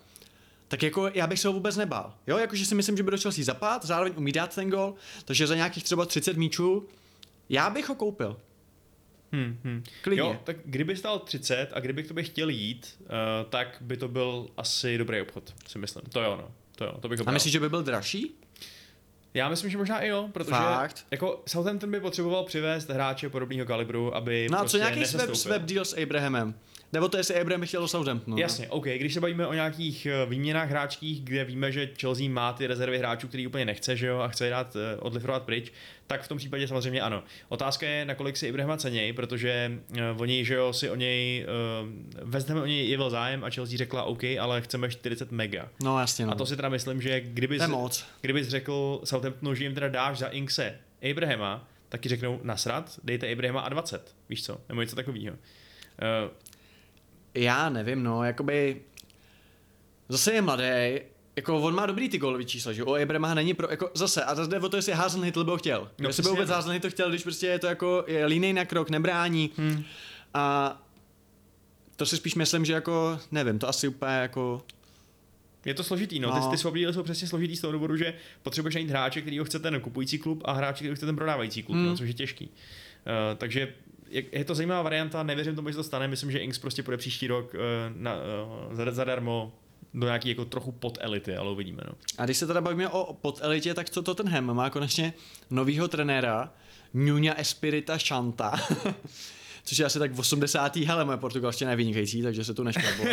tak jako já bych se ho vůbec nebál. Jo, jakože si myslím, že by do Chelsea zapát, zároveň umí dát ten gol, takže za nějakých třeba 30 míčů já bych ho koupil. Hmm, hmm. Klidně. Jo, tak kdyby stál 30 a kdyby k tobě chtěl jít, uh, tak by to byl asi dobrý obchod, si myslím. To jo, no. To jo, to bych A myslíš, že by byl dražší? Já myslím, že možná i jo, protože Fakt? jako Southampton by potřeboval přivést hráče podobného kalibru, aby No a prostě co nějaký swap, swap deal s Abrahamem? Nebo to jestli Abraham by chtěl do Southamptonu? no? Jasně, OK, když se bavíme o nějakých eh, výměnách hráčských, kde víme, že Chelsea má ty rezervy hráčů, který úplně nechce, že jo, a chce je dát eh, odlifrovat pryč, tak v tom případě samozřejmě ano. Otázka je, nakolik si Ibrahima ceněj, protože uh, oni, že jo, si o něj, Ham o něj jevil zájem a Chelsea řekla OK, ale chceme 40 mega. No jasně, no. A to si teda myslím, že kdyby kdybys řekl Southamptonu, že jim teda dáš za Inkse Abrahama, tak ti řeknou nasrat, dejte Abrahama a 20, víš co, nebo něco takového. Uh, Já nevím, no, jakoby... Zase je mladý, jako on má dobrý ty gólový čísla, že u Abrahama není pro, jako zase, a zase jde o to, jestli Hasenhüttl by ho chtěl. No, jestli by vůbec no. Hasenhüttl chtěl, když prostě je to jako je línej na krok, nebrání. hmm. A to si spíš myslím, že jako, nevím, to asi úplně jako... Je to složitý, no. No. Ty, ty swap jsou přesně složitý z toho důvodu, že potřebuješ najít hráče, který ho chce ten kupující klub a hráče, který ho chce ten prodávající klub, Hmm. no, což je těžký. Uh, takže je, to zajímavá varianta, nevěřím tomu, že to stane, myslím, že Inks prostě půjde příští rok uh, na, uh, zadarmo do nějaký jako trochu pod elity, ale uvidíme, no. A když se teda bavíme o podelitě, tak co Tottenham má konečně novýho trenéra, Nunia Espirita Chanta, *laughs* což je asi tak v 80. hele, moje portugalština je vynikající, takže se tu nešklabo. *laughs* uh,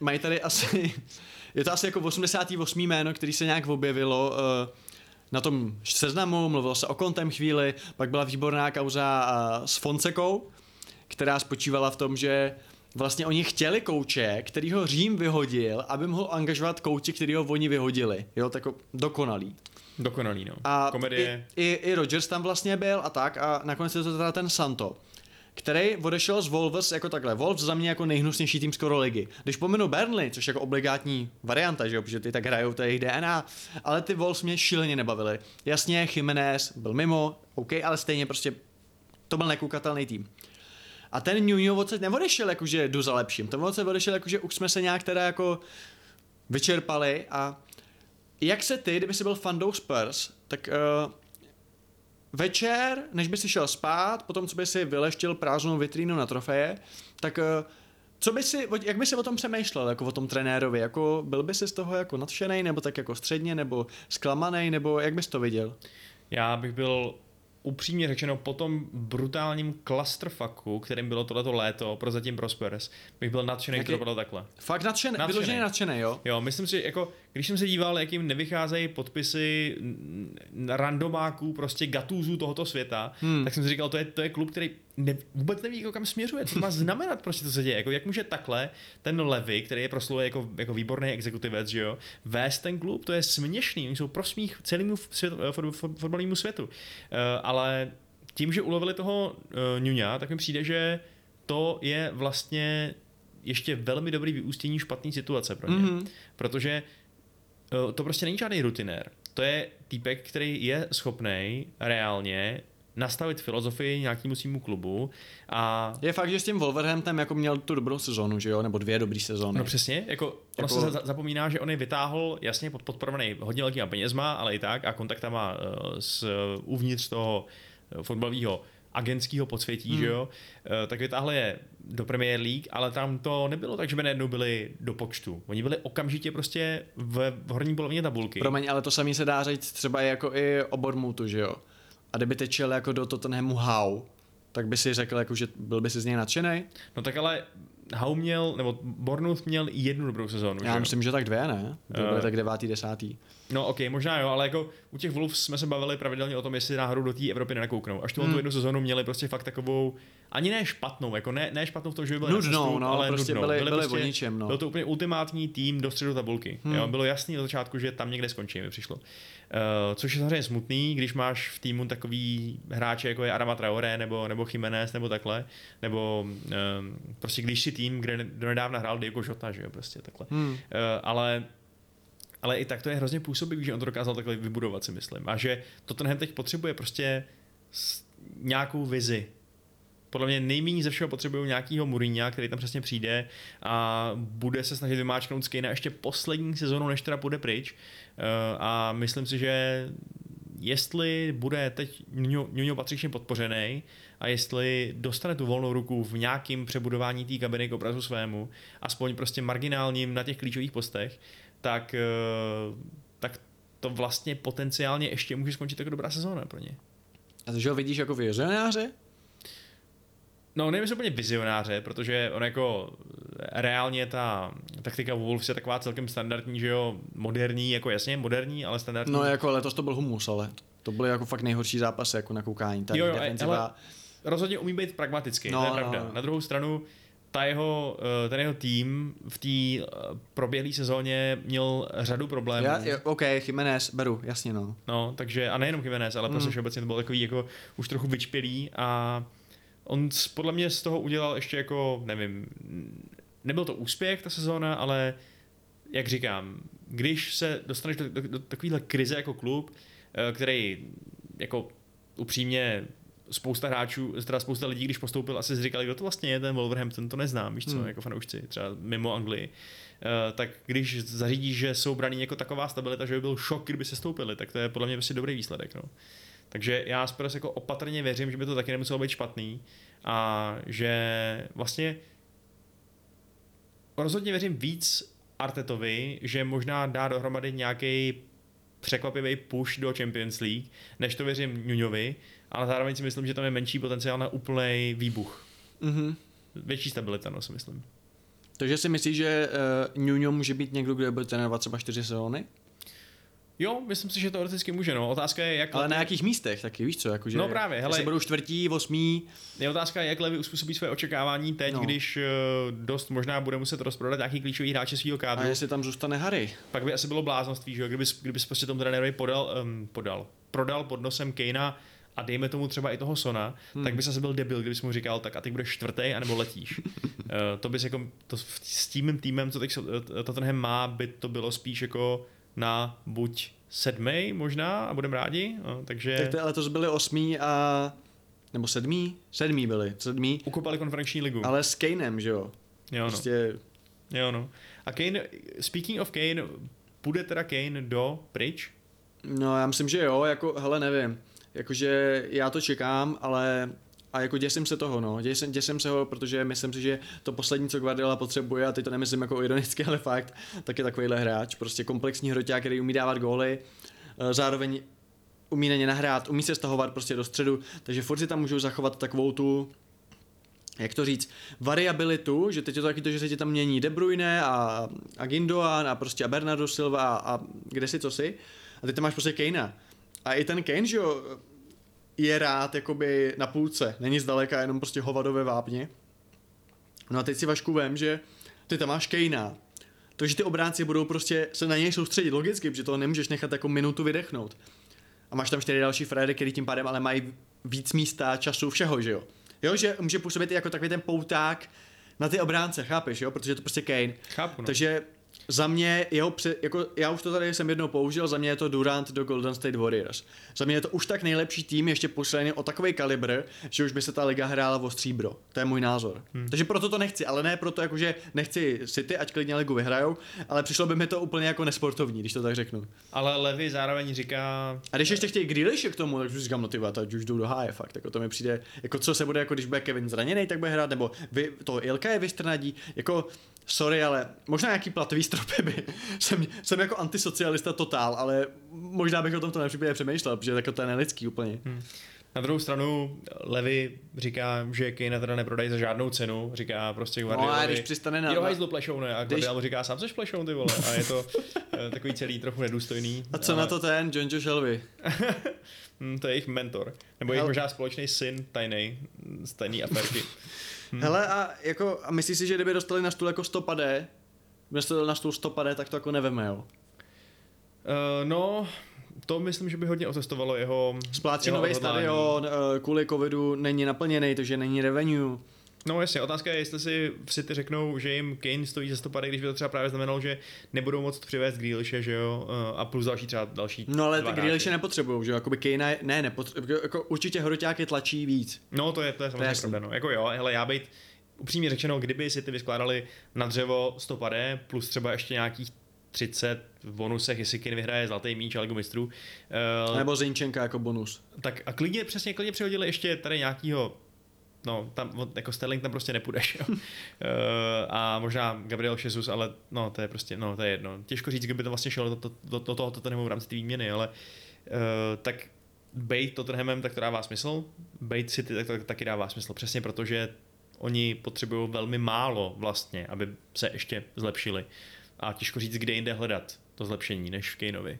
mají tady asi, *laughs* je to asi jako 88. jméno, který se nějak objevilo uh, na tom seznamu, mluvilo se o kontem chvíli, pak byla výborná kauza s Fonsekou, která spočívala v tom, že vlastně oni chtěli kouče, který ho Řím vyhodil, aby mohl angažovat kouče, který ho oni vyhodili. Jo, tak dokonalý. Dokonalý, no. A Komedie. I, i, i Rogers tam vlastně byl a tak a nakonec je to teda ten Santo který odešel z Wolves jako takhle. Wolves za mě jako nejhnusnější tým skoro ligy. Když pominu Burnley, což jako obligátní varianta, že jo, protože ty tak hrajou, to je jejich DNA, ale ty Wolves mě šíleně nebavily. Jasně, Jiménez byl mimo, OK, ale stejně prostě to byl nekoukatelný tým. A ten Nuno odsaď neodešel jakože jdu za lepším, ten odsaď odešel jakože už jsme se nějak teda jako vyčerpali a jak se ty, kdyby jsi byl fandou Spurs, tak uh, večer, než by si šel spát, potom co by si vyleštil prázdnou vitrínu na trofeje, tak eh, co by si, jak by si o tom přemýšlel, jako o tom trenérovi, jako byl by si z toho jako nadšený, nebo tak jako středně, nebo zklamaný, nebo jak bys to viděl? Já bych byl upřímně řečeno po tom brutálním clusterfucku, kterým bylo tohleto léto, prozatím Prospers, bych byl nadšený, Jak to dopadlo takhle. Fakt nadšený, Nadšenej. vyloženě nadšený, jo? Jo, myslím si, jako, když jsem se díval, jak jim nevycházejí podpisy randomáků, prostě gatuzů tohoto světa, hmm. tak jsem si říkal, to je, to je klub, který ne, vůbec neví, jako kam směřuje, co to má znamenat, prostě, co se děje. Jako, jak může takhle ten Levy, který je proslulý jako, jako výborný exekutivec, že jo, vést ten klub, to je směšný, oni jsou pro smích celému svět, fot, fot, fotbalovému světu. Uh, ale tím, že ulovili toho uh, Nuňa, tak mi přijde, že to je vlastně ještě velmi dobrý vyústění špatné situace pro ně. Mhm. Protože eh, to prostě není žádný rutinér. To je týpek, který je schopný reálně nastavit filozofii nějakému svýmu klubu a Je fakt, že s tím Wolverhamptonem jako měl tu dobrou sezónu, že jo, nebo dvě dobrý sezóny. No přesně, jako, ono Jako- se za- zapomíná, že on je vytáhl jasně pod, podporovaný hodně velkýma penězma, ale i tak a kontaktama uh, s, uh, uvnitř toho uh, fotbalového agentského podsvětí, hmm. že jo, uh, tak vytáhl je do Premier League, ale tam to nebylo tak, že by najednou byli do počtu. Oni byli okamžitě prostě v, horní polovině tabulky. Promiň, ale to samý se dá říct třeba jako i o Bournemouthu, že jo? A kdyby tečel jako do Tottenhamu How, tak by si řekl, jako, že byl by si z něj nadšený? No tak ale Hau měl, nebo Bournemouth měl jednu dobrou sezónu, že Já jo? myslím, že tak dvě, ne? To byly Eh. tak devátý, desátý. No ok, možná jo, ale jako u těch Wolves jsme se bavili pravidelně o tom, jestli náhodou do té Evropy nenakouknou. Až tu, hmm. tu jednu sezónu měli prostě fakt takovou, ani ne špatnou, jako ne, ne špatnou v tom, že by byli Nudnou, no, ale prostě nudnou. byli- byli o ničem, no. Byl to úplně ultimátní tým do středu tabulky. Hmm. Jo, bylo jasný od začátku, že tam někde skončí, mi přišlo. Uh, což je samozřejmě smutný, když máš v týmu takový hráče, jako je Adama Traoré, nebo, nebo Jiménez, nebo takhle, nebo um, prostě když si tým, kde do nedávna hrál Diego Jota, že jo, prostě takhle. Hmm. Uh, ale ale i tak to je hrozně působivý, že on to dokázal takhle vybudovat, si myslím. A že Tottenham teď potřebuje prostě nějakou vizi. Podle mě nejméně ze všeho potřebují nějakýho Mourinha, který tam přesně přijde a bude se snažit vymáčknout z Kejna ještě poslední sezonu, než teda půjde pryč. Eh, A myslím si, že jestli bude teď Nuno patřičně podpořený a jestli dostane tu volnou ruku v nějakém přebudování té kabiny k obrazu svému, aspoň prostě marginálním na těch klíčových postech, tak, eh, tak to vlastně potenciálně ještě může skončit jako dobrá sezóna pro ně. A že ho vidíš jako vizionáře? No, nevím, jestli úplně vizionáře, protože on jako reálně ta taktika Wolves je taková celkem standardní, že jo, moderní, jako jasně moderní, ale standardní. No jako letos to byl humus, ale to byly jako fakt nejhorší zápasy jako na koukání. Ta Jo, jo, defenziva, ale- rozhodně umí být pragmatický, No, to je no, pravda. no. Na druhou stranu, ta jeho, eh, ten jeho tým v té proběhlé sezóně měl řadu problémů. já, jo, OK, Jiménez, beru, jasně no. No, takže, a nejenom Jiménez, ale prostě Mm. všeobecně to bylo takový jako už trochu vyčpělý a on podle mě z toho udělal ještě jako, nevím, nebyl to úspěch ta sezóna, ale jak říkám, když se dostaneš do, do, do takovéhle krize jako klub, eh, který jako upřímně spousta hráčů, teda spousta lidí, když postoupil, asi si říkali, kdo to vlastně je ten Wolverhampton, to neznám, víš co, Hmm. jako fanoušci, třeba mimo Anglii. Uh, tak když zařídíš, že jsou braní jako taková stabilita, že by byl šok, kdyby se stoupili, tak to je podle mě prostě dobrý výsledek. No. Takže já Spurs jako opatrně věřím, že by to taky nemuselo být špatný a že vlastně rozhodně věřím víc Artetovi, že možná dá dohromady nějaký překvapivý push do Champions League, než to věřím Nuňovi, ale zároveň si myslím, že tam je menší potenciál na úplný výbuch. Mhm. Větší stabilita, no si myslím. Takže si myslíš, že uh, Nuno může být někdo, kdo bude trénovat třeba čtyři sezóny? Jo, myslím si, že to teoreticky může, no. Otázka je, jak... Ale na jakých místech taky, víš co? Jakože, No právě, hele- Jestli budou čtvrtí, osmí, Je otázka, jak Levy uspůsobí své očekávání teď, No. když eh, dost možná bude muset rozprodat nějaký klíčový hráče svého a kádru. jestli tam zůstane Harry. Pak by asi bylo bláznoství, že jo, kdyby, kdyby prostě tomu trenérovi podal, um, podal, prodal pod nosem Kejna a dejme tomu třeba i toho Sona, hmm. tak bys asi byl debil, kdybys mu říkal, tak a ty budeš čtvrtý, anebo letíš. uh, *laughs* to bys jako, to, s tím týmem, co teď eh, Tottenham má, by to bylo spíš jako na buď sedmý možná a budeme rádi, no, takže Tak to letos byli osmí a... Nebo sedmí? Sedmí byli, sedmí. ukopali konferenční ligu. Ale s Kanem, že jo? jo, no. Prostě, jo, no. A Kane, speaking of Kane, půjde teda Kane do pryč? no já myslím, že jo, jako, hele, nevím. jakože já to čekám, ale a jako děsím se toho, no, děsím, děsím se ho, protože myslím si, že to poslední, co Guardiola potřebuje, a teď to nemyslím jako ironicky, *laughs* ale fakt, tak je takovýhle hráč, prostě komplexní hroťák, který umí dávat góly, eh, zároveň umí na ně nahrát, umí se stahovat prostě do středu, takže furt si tam můžou zachovat takovou tu jak to říct, variabilitu, že teď je to taky to, že se ti tam mění De Bruyne a, a Gindoan a prostě a Bernardo Silva a, a kde si co si. A teď tam máš prostě Kejna. A i ten Kane, že jo, je rád jakoby na půlce, není zdaleka jenom prostě hovadové vápně. No a teď si Vašku vem, že ty tam máš Kejna, to, že ty obránci budou prostě se na něj soustředit logicky, protože to nemůžeš nechat jako minutu vydechnout. A máš tam čtyři další Fredy, který tím pádem ale mají víc místa, času, všeho, že jo. Jo, že může působit jako takový ten pouták na ty obránce, chápeš, jo, protože je to prostě Kane. Chápu, no. Takže za mě jeho, pře- jako já už to tady jsem jednou použil, za mě je to Durant do Golden State Warriors. Za mě je to už tak nejlepší tým, ještě pošlený o takový kalibr, že už by se ta liga hrála o stříbro. To je můj názor. Hmm. Takže proto to nechci, ale ne proto, jakože nechci City, ať klidně ligu vyhrajou, ale přišlo by mi to úplně jako nesportovní, když to tak řeknu. Ale Levy zároveň říká... A když ještě chtějí Grealishe k tomu, tak už říkám, no ty vole, už jdou do háje, fakt. Jako to mi přijde, jako co se bude, jako když bude Kevin zraněný, tak bude hrát, nebo vy, to Ilka je vystrnadí, jako sorry, ale možná nějaký platový stropy by. *laughs* jsem, jsem jako antisocialista totál, ale možná bych o tomto nepřípadě přemýšlel, protože jako to je nelidský úplně. Hmm. Na druhou stranu Levy říká, že Kane teda neprodají za žádnou cenu, říká prostě Guardiolovi. No a když přistane na... Jo, hajzlu plešoune a Guardiola když... říká, sám seš plešoun ty vole. A je to eh, takový celý trochu nedůstojný. A co ale... na to ten John Joe Shelby? *laughs* hmm, to je jejich mentor. Nebo jejich možná společný syn tajný z tajný aferky. *laughs* Hmm. Hele, a, jako, a myslíš si, že kdyby dostali na stůl jako stopadé, kdyby dostali na stůl stopadé, tak to jako neveme, jo? Uh, no, to myslím, že by hodně otestovalo jeho Splácí nový stadion, eh, kvůli covidu není naplněný, takže není revenue. No jasně, otázka je, jestli si v City řeknou, že jim Kane stojí za 150, když by to třeba právě znamenalo, že nebudou moct přivést Grealishe, že jo, a plus další třeba další No ale ty Grealishe nepotřebují, že jo, jakoby Kane ne, nepotřebují, jako určitě hroťáky tlačí víc. No to je, to je samozřejmě pravda, no, jako jo, hele, já být upřímně řečeno, kdyby si ty vyskládali na dřevo 150 plus třeba ještě nějakých 30 v bonusech, jestli Kane vyhraje zlatý míč a Ligu mistrů. Uh, Nebo Zinčenka jako bonus. Tak a klidně, přesně klidně přihodili ještě tady nějakýho no, tam, jako Sterling tam prostě nepůjdeš, *laughs* jo. uh, a možná Gabriel Jesus, ale no, to je prostě, no, to je jedno. Těžko říct, kdyby to vlastně šlo do, do, do, toho Tottenhamu v rámci té výměny, ale uh, tak bejt Tottenhamem, tak to dává smysl, bejt City tak, tak, taky dává smysl, přesně protože oni potřebují velmi málo vlastně, aby se ještě zlepšili. A těžko říct, kde jinde hledat to zlepšení, než v Kaneovi.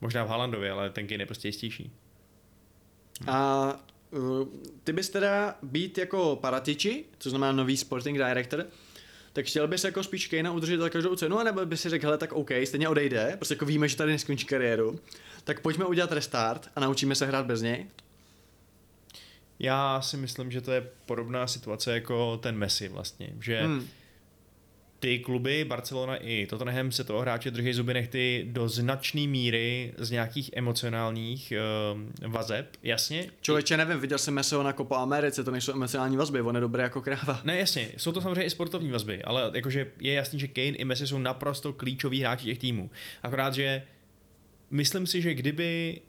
Možná v Haalandovi, ale ten Kane je prostě jistější. A ty bys teda být jako Paratici, co znamená nový sporting director, tak chtěl bys jako spíš Kane udržet za každou cenu, anebo by si řekl, hele, tak OK, stejně odejde, prostě jako víme, že tady neskončí kariéru, tak pojďme udělat restart a naučíme se hrát bez něj? Já si myslím, že to je podobná situace jako ten Messi vlastně, že hmm ty kluby, Barcelona i Tottenham se toho hráče drží zuby nechty do značné míry z nějakých emocionálních uh, vazeb, jasně. Člověče, nevím, viděl jsem Messi na Copa Americe, to nejsou emocionální vazby, on je dobré jako kráva. Ne, jasně, jsou to samozřejmě i sportovní vazby, ale jakože je jasný, že Kane i Messi jsou naprosto klíčoví hráči těch týmů. Akorát, že myslím si, že kdyby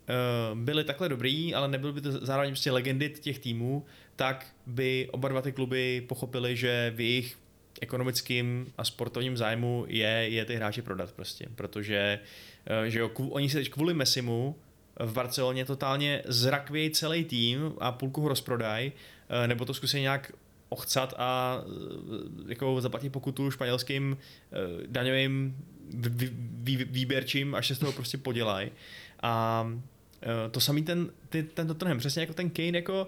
uh, byli takhle dobrý, ale nebyly by to zároveň prostě legendy těch týmů, tak by oba dva ty kluby pochopili, že v jejich ekonomickým a sportovním zájmu je, je ty hráči prodat prostě, protože eh, že jo, oni se teď kvůli Messimu v Barceloně totálně zrakvějí celý tým a půlku ho rozprodají, eh, nebo to zkusí nějak ochcat a eh, jako zaplatit pokutu španělským daňovým výběrčím, až se z toho prostě podělají. A to samý ten, ten, ten Tottenham, přesně jako ten Kane, jako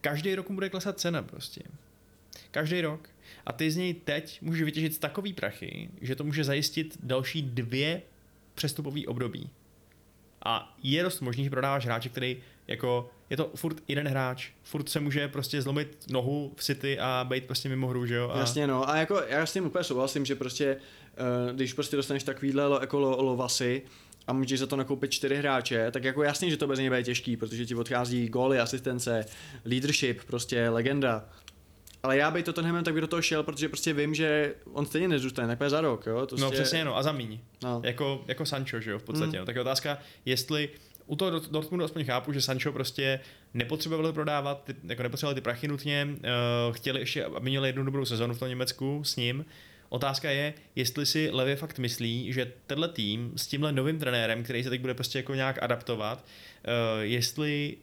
každý rok mu bude klesat cena prostě. Každý rok a ty z něj teď můžeš vytěžit takový prachy, že to může zajistit další dvě přestupové období. A je dost možný, že prodáváš hráče, který jako, je to furt jeden hráč, furt se může prostě zlomit nohu v City a být prostě mimo hru, že jo? A... Jasně no, a jako já s tím úplně souhlasím, že prostě, uh, když prostě dostaneš takovýhle jako lo, lovasy, a můžeš za to nakoupit čtyři hráče, tak jako jasně, že to bez něj bude těžký, protože ti odchází góly, asistence, leadership, prostě legenda. Ale já bych to Tottenhamem, tak by do toho šel, protože prostě vím, že on stejně nezůstane, tak za rok, jo? To no prostě... přesně, no a za míň. No. Jako, jako Sancho, že jo, v podstatě. Mm. No. Tak je otázka, jestli u toho Dort- Dortmundu aspoň chápu, že Sancho prostě nepotřebovali prodávat, ty, jako nepotřebovali ty prachy nutně, uh, chtěli ještě, aby měli jednu dobrou sezonu v tom Německu s ním. Otázka je, jestli si Levě fakt myslí, že tenhle tým s tímhle novým trenérem, který se teď bude prostě jako nějak adaptovat, uh, jestli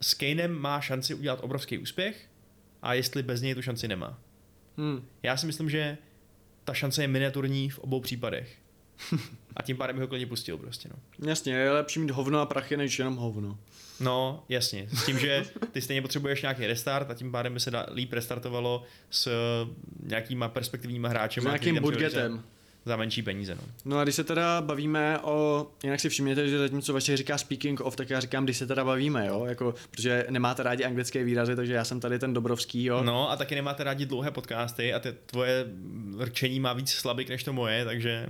s Kanem má šanci udělat obrovský úspěch a jestli bez něj tu šanci nemá. Hmm. Já si myslím, že ta šance je miniaturní v obou případech. A tím pádem bych ho klidně pustil prostě, no. Jasně, je lepší mít hovno a prachy, než jenom hovno. No, jasně. S tím, že ty stejně potřebuješ nějaký restart a tím pádem by se da, líp restartovalo s uh, nějakýma perspektivníma hráči. S nějakým budgetem. Za menší peníze, no. No a když se teda bavíme o, jinak si všimněte, že zatímco vaše říká speaking of, tak já říkám, když se teda bavíme, jo, jako, protože nemáte rádi anglické výrazy, takže já jsem tady ten Dobrovský, jo. No a taky nemáte rádi dlouhé podcasty a ty tvoje rčení má víc slabik než to moje, takže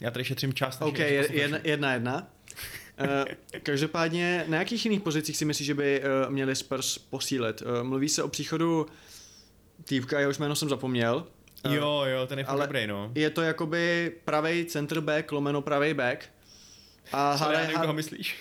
já tady šetřím čas. OK, jedna, jedna, jedna. Uh, *laughs* každopádně, na jakých jiných pozicích si myslíš, že by uh, měli Spurs posílit? Uh, mluví se o příchodu tývka, jehož jméno jsem zapomněl. Jo, jo, ten je ale dobrý, no. Je to jakoby pravý center back, lomeno pravý back. A Sorry, já nevím, koho myslíš.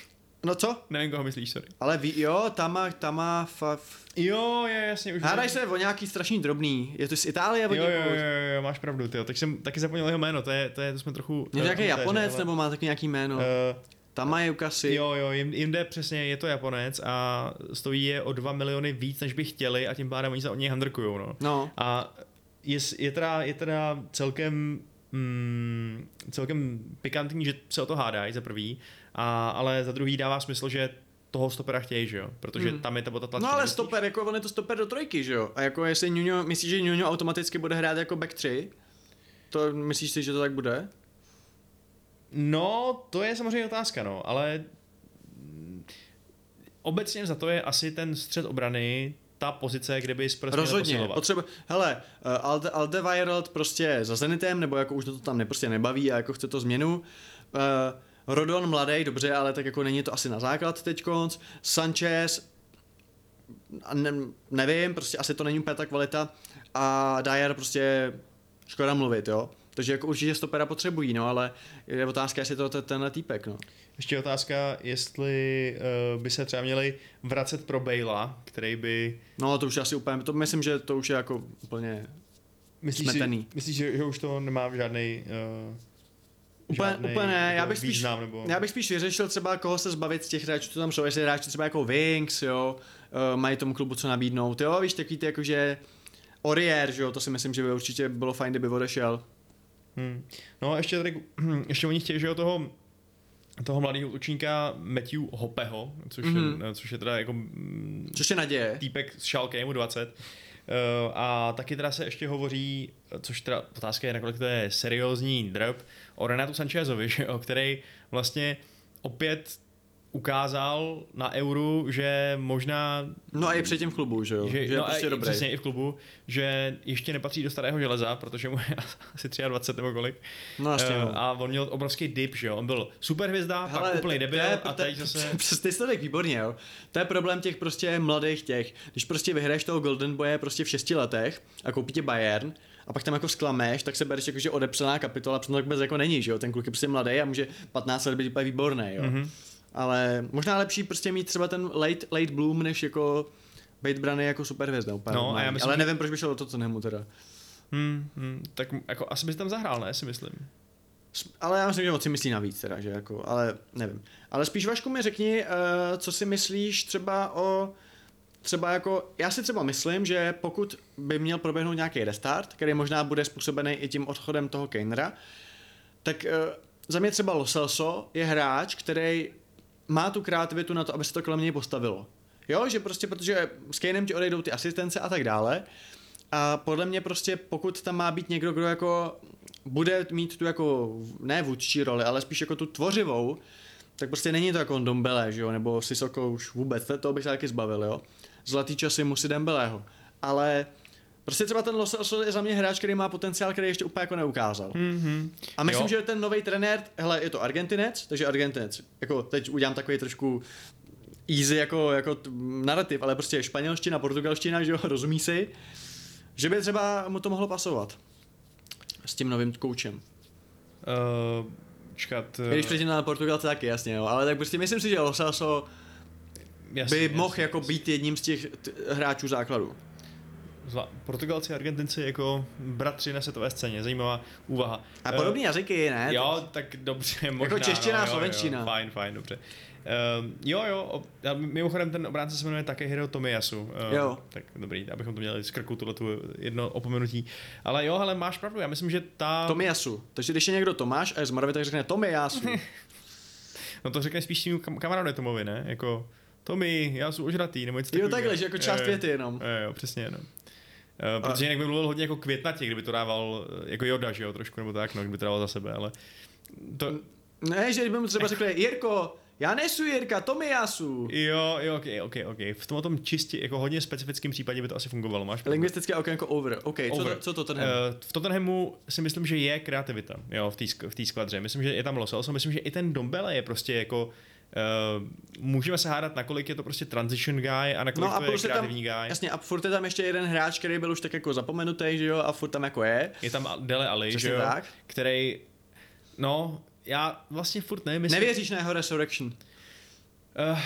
No co? Nevím, koho myslíš, sorry. Ale ví, jo, Tama, Tama, fa, Jo, je, jasně. Už Hádaj se o nějaký strašný drobný. Je to z Itálie? Jo, jo, jo, jo, máš pravdu, ty. Tak jsem taky zapomněl jeho jméno, to je, to je, to jsme trochu... Je to nějaký Japonec, ale... nebo má taky nějaký jméno? Uh, Tama Yukasi. Jo, jo, jim, jim jde přesně, je to Japonec a stojí je o 2 miliony víc, než by chtěli a tím pádem oni se od něj handrkujou, no. no. A je, je, teda, je teda celkem mm, celkem pikantní, že se o to hádají za prvý, a, ale za druhý dává smysl, že toho stopera chtějí, že jo? Protože hmm. tam je ta tlačí. No ale stoper, jako on je to stoper do trojky, že jo? A jako jestli Nuno, myslíš, že Nuno automaticky bude hrát jako back 3? To myslíš si, že to tak bude? No, to je samozřejmě otázka, no, ale obecně za to je asi ten střed obrany ta pozice, kde by Spurs Rozhodně, potřeba, hele, uh, Alde, Aldeweireld prostě za Zenitem, nebo jako už to tam ne, prostě nebaví a jako chce to změnu. Uh, Rodon mladý, dobře, ale tak jako není to asi na základ teď konc. Sanchez, ne, nevím, prostě asi to není úplně ta kvalita. A Dyer prostě škoda mluvit, jo. Takže jako určitě stopera potřebují, no, ale je otázka, jestli to je tenhle týpek, no. Ještě otázka, jestli uh, by se třeba měli vracet pro Bejla, který by... No to už asi úplně, to myslím, že to už je jako úplně myslíš smetený. Si, myslíš, že, že už to nemá žádný uh, Úplně, úplně ne, já bych, spíš, význam, nebo... já bych spíš vyřešil třeba koho se zbavit z těch hráčů, co tam jsou, jestli hráči třeba jako Wings, jo, uh, mají tomu klubu co nabídnout, jo, víš, takový ty jakože Orier, že jo, to si myslím, že by určitě bylo fajn, kdyby odešel. Hmm. No a ještě tady, *clears throat* ještě oni chtějí, že jo, toho toho mladého útočníka Matthew Hopeho, což, mm-hmm. je, což je teda jako... Což je naděje. Týpek z Schalke, mu 20. Uh, a taky teda se ještě hovoří, což teda otázka je, nakolik to je seriózní drb, o Renatu Sanchezovi, *laughs* že jo, který vlastně opět ukázal na euru, že možná... No a i předtím v klubu, že jo? Že, že no je prostě dobrý. Přesně i v klubu, že ještě nepatří do starého železa, protože mu je *laughs* asi 23 nebo kolik. No jasně, uh, A on měl obrovský dip, že jo? On byl super hvězda, Hele, pak úplný debil je, a teď zase... Přes ty jsi výborně, jo? To je problém těch prostě mladých těch. Když prostě vyhraješ toho Golden Boye prostě v 6 letech a koupí tě Bayern, a pak tam jako sklameš, tak se bereš jako, že odepřená kapitola, protože to tak bez jako není, že jo? Ten kluk je prostě mladý a může 15 let být úplně výborný, jo? Mm-hmm ale možná lepší prostě mít třeba ten late, late bloom, než jako být braný jako superhvězda. Úplně no, a já myslím, ale nevím, proč by šlo o to, co nemu teda. Hmm, hmm, tak jako asi bys tam zahrál, ne, si myslím. Ale já myslím, že moc si myslí navíc teda, že jako, ale nevím. Ale spíš Vašku mi řekni, uh, co si myslíš třeba o třeba jako, já si třeba myslím, že pokud by měl proběhnout nějaký restart, který možná bude způsobený i tím odchodem toho Keinera, tak uh, za mě třeba Loselso je hráč, který má tu kreativitu na to, aby se to kolem něj postavilo. Jo, že prostě, protože s Kanem ti odejdou ty asistence a tak dále. A podle mě prostě, pokud tam má být někdo, kdo jako bude mít tu jako, ne vůdčí roli, ale spíš jako tu tvořivou, tak prostě není to jako Dombele, že jo, nebo Sisoko už vůbec, to, bych se taky zbavil, jo. Zlatý časy musí Dembeleho. Ale Prostě třeba ten Los Angeles je za mě hráč, který má potenciál, který ještě úplně jako neukázal. Mm-hmm. A myslím, jo. že ten nový trenér, hele, je to Argentinec, takže Argentinec, jako teď udělám takový trošku easy jako, jako narrativ, ale prostě španělština, portugalština, že jo, *laughs* rozumí si, že by třeba mu to mohlo pasovat s tím novým koučem. Uh, počkat. I Když předtím na Portugalce taky, jasně, jo. Ale tak prostě myslím si, že Lo Celso jasně, by jasně, mohl jako jasně. být jedním z těch t- hráčů základu. Zva- Portugalci a Argentinci jako bratři na světové scéně, zajímavá úvaha. A Eh, podobný jazyky, ne? Jo, tak dobře, možná. čeština a no, jo, slovenština. Jo, fajn, fajn, dobře. Um, jo, jo, a mimochodem ten obránce se jmenuje také Hiro Tomiyasu. Uh, Jo. Tak dobrý, abychom to měli z krku tuhle tu jedno opomenutí. Ale jo, ale máš pravdu, já myslím, že ta... Tomiyasu. Takže když je někdo Tomáš a je z Moravy, tak řekne Tomiyasu. *laughs* No to řekne spíš tím kam- kamarádovi Tomovi, ne? Jako, Tomi, já jsem ožratý, nebo něco jo, takového. takhle, že jako část Jo, jo. věty jenom. Jo, jo, přesně, no. Uh, protože jinak by mluvil hodně jako květnatě, kdyby to dával eh, jako Joda, že jo, trošku, nebo tak, no, kdyby to dával za sebe, ale to, Ne, že kdyby mu třeba řekli, *laughs* Jirko, já nesu Jirka, Tomiyasu. Jo, jo, ok, ok, ok. V tom tom čistě, jako hodně specifickém případě by to asi fungovalo, máš pravdu. Lingvistické okénko over. OK, co Over. to, co to ten Uh, v Tottenhamu si myslím, že je kreativita, jo, v té v té skvadře. Myslím, že je tam Lo Celso, myslím, že i ten Dombele je prostě jako Uh, můžeme se hádat, nakolik je to prostě transition guy a nakolik No a to je plus je tam, kreativní guy. jasně, a furt je tam ještě jeden hráč, který byl už tak jako zapomenutý, že jo, a furt tam jako je. Je tam Dele Ali, Přesně že jo, tak. který, no, já vlastně furt nevím, jestli... Nevěříš na jeho resurrection? Uh,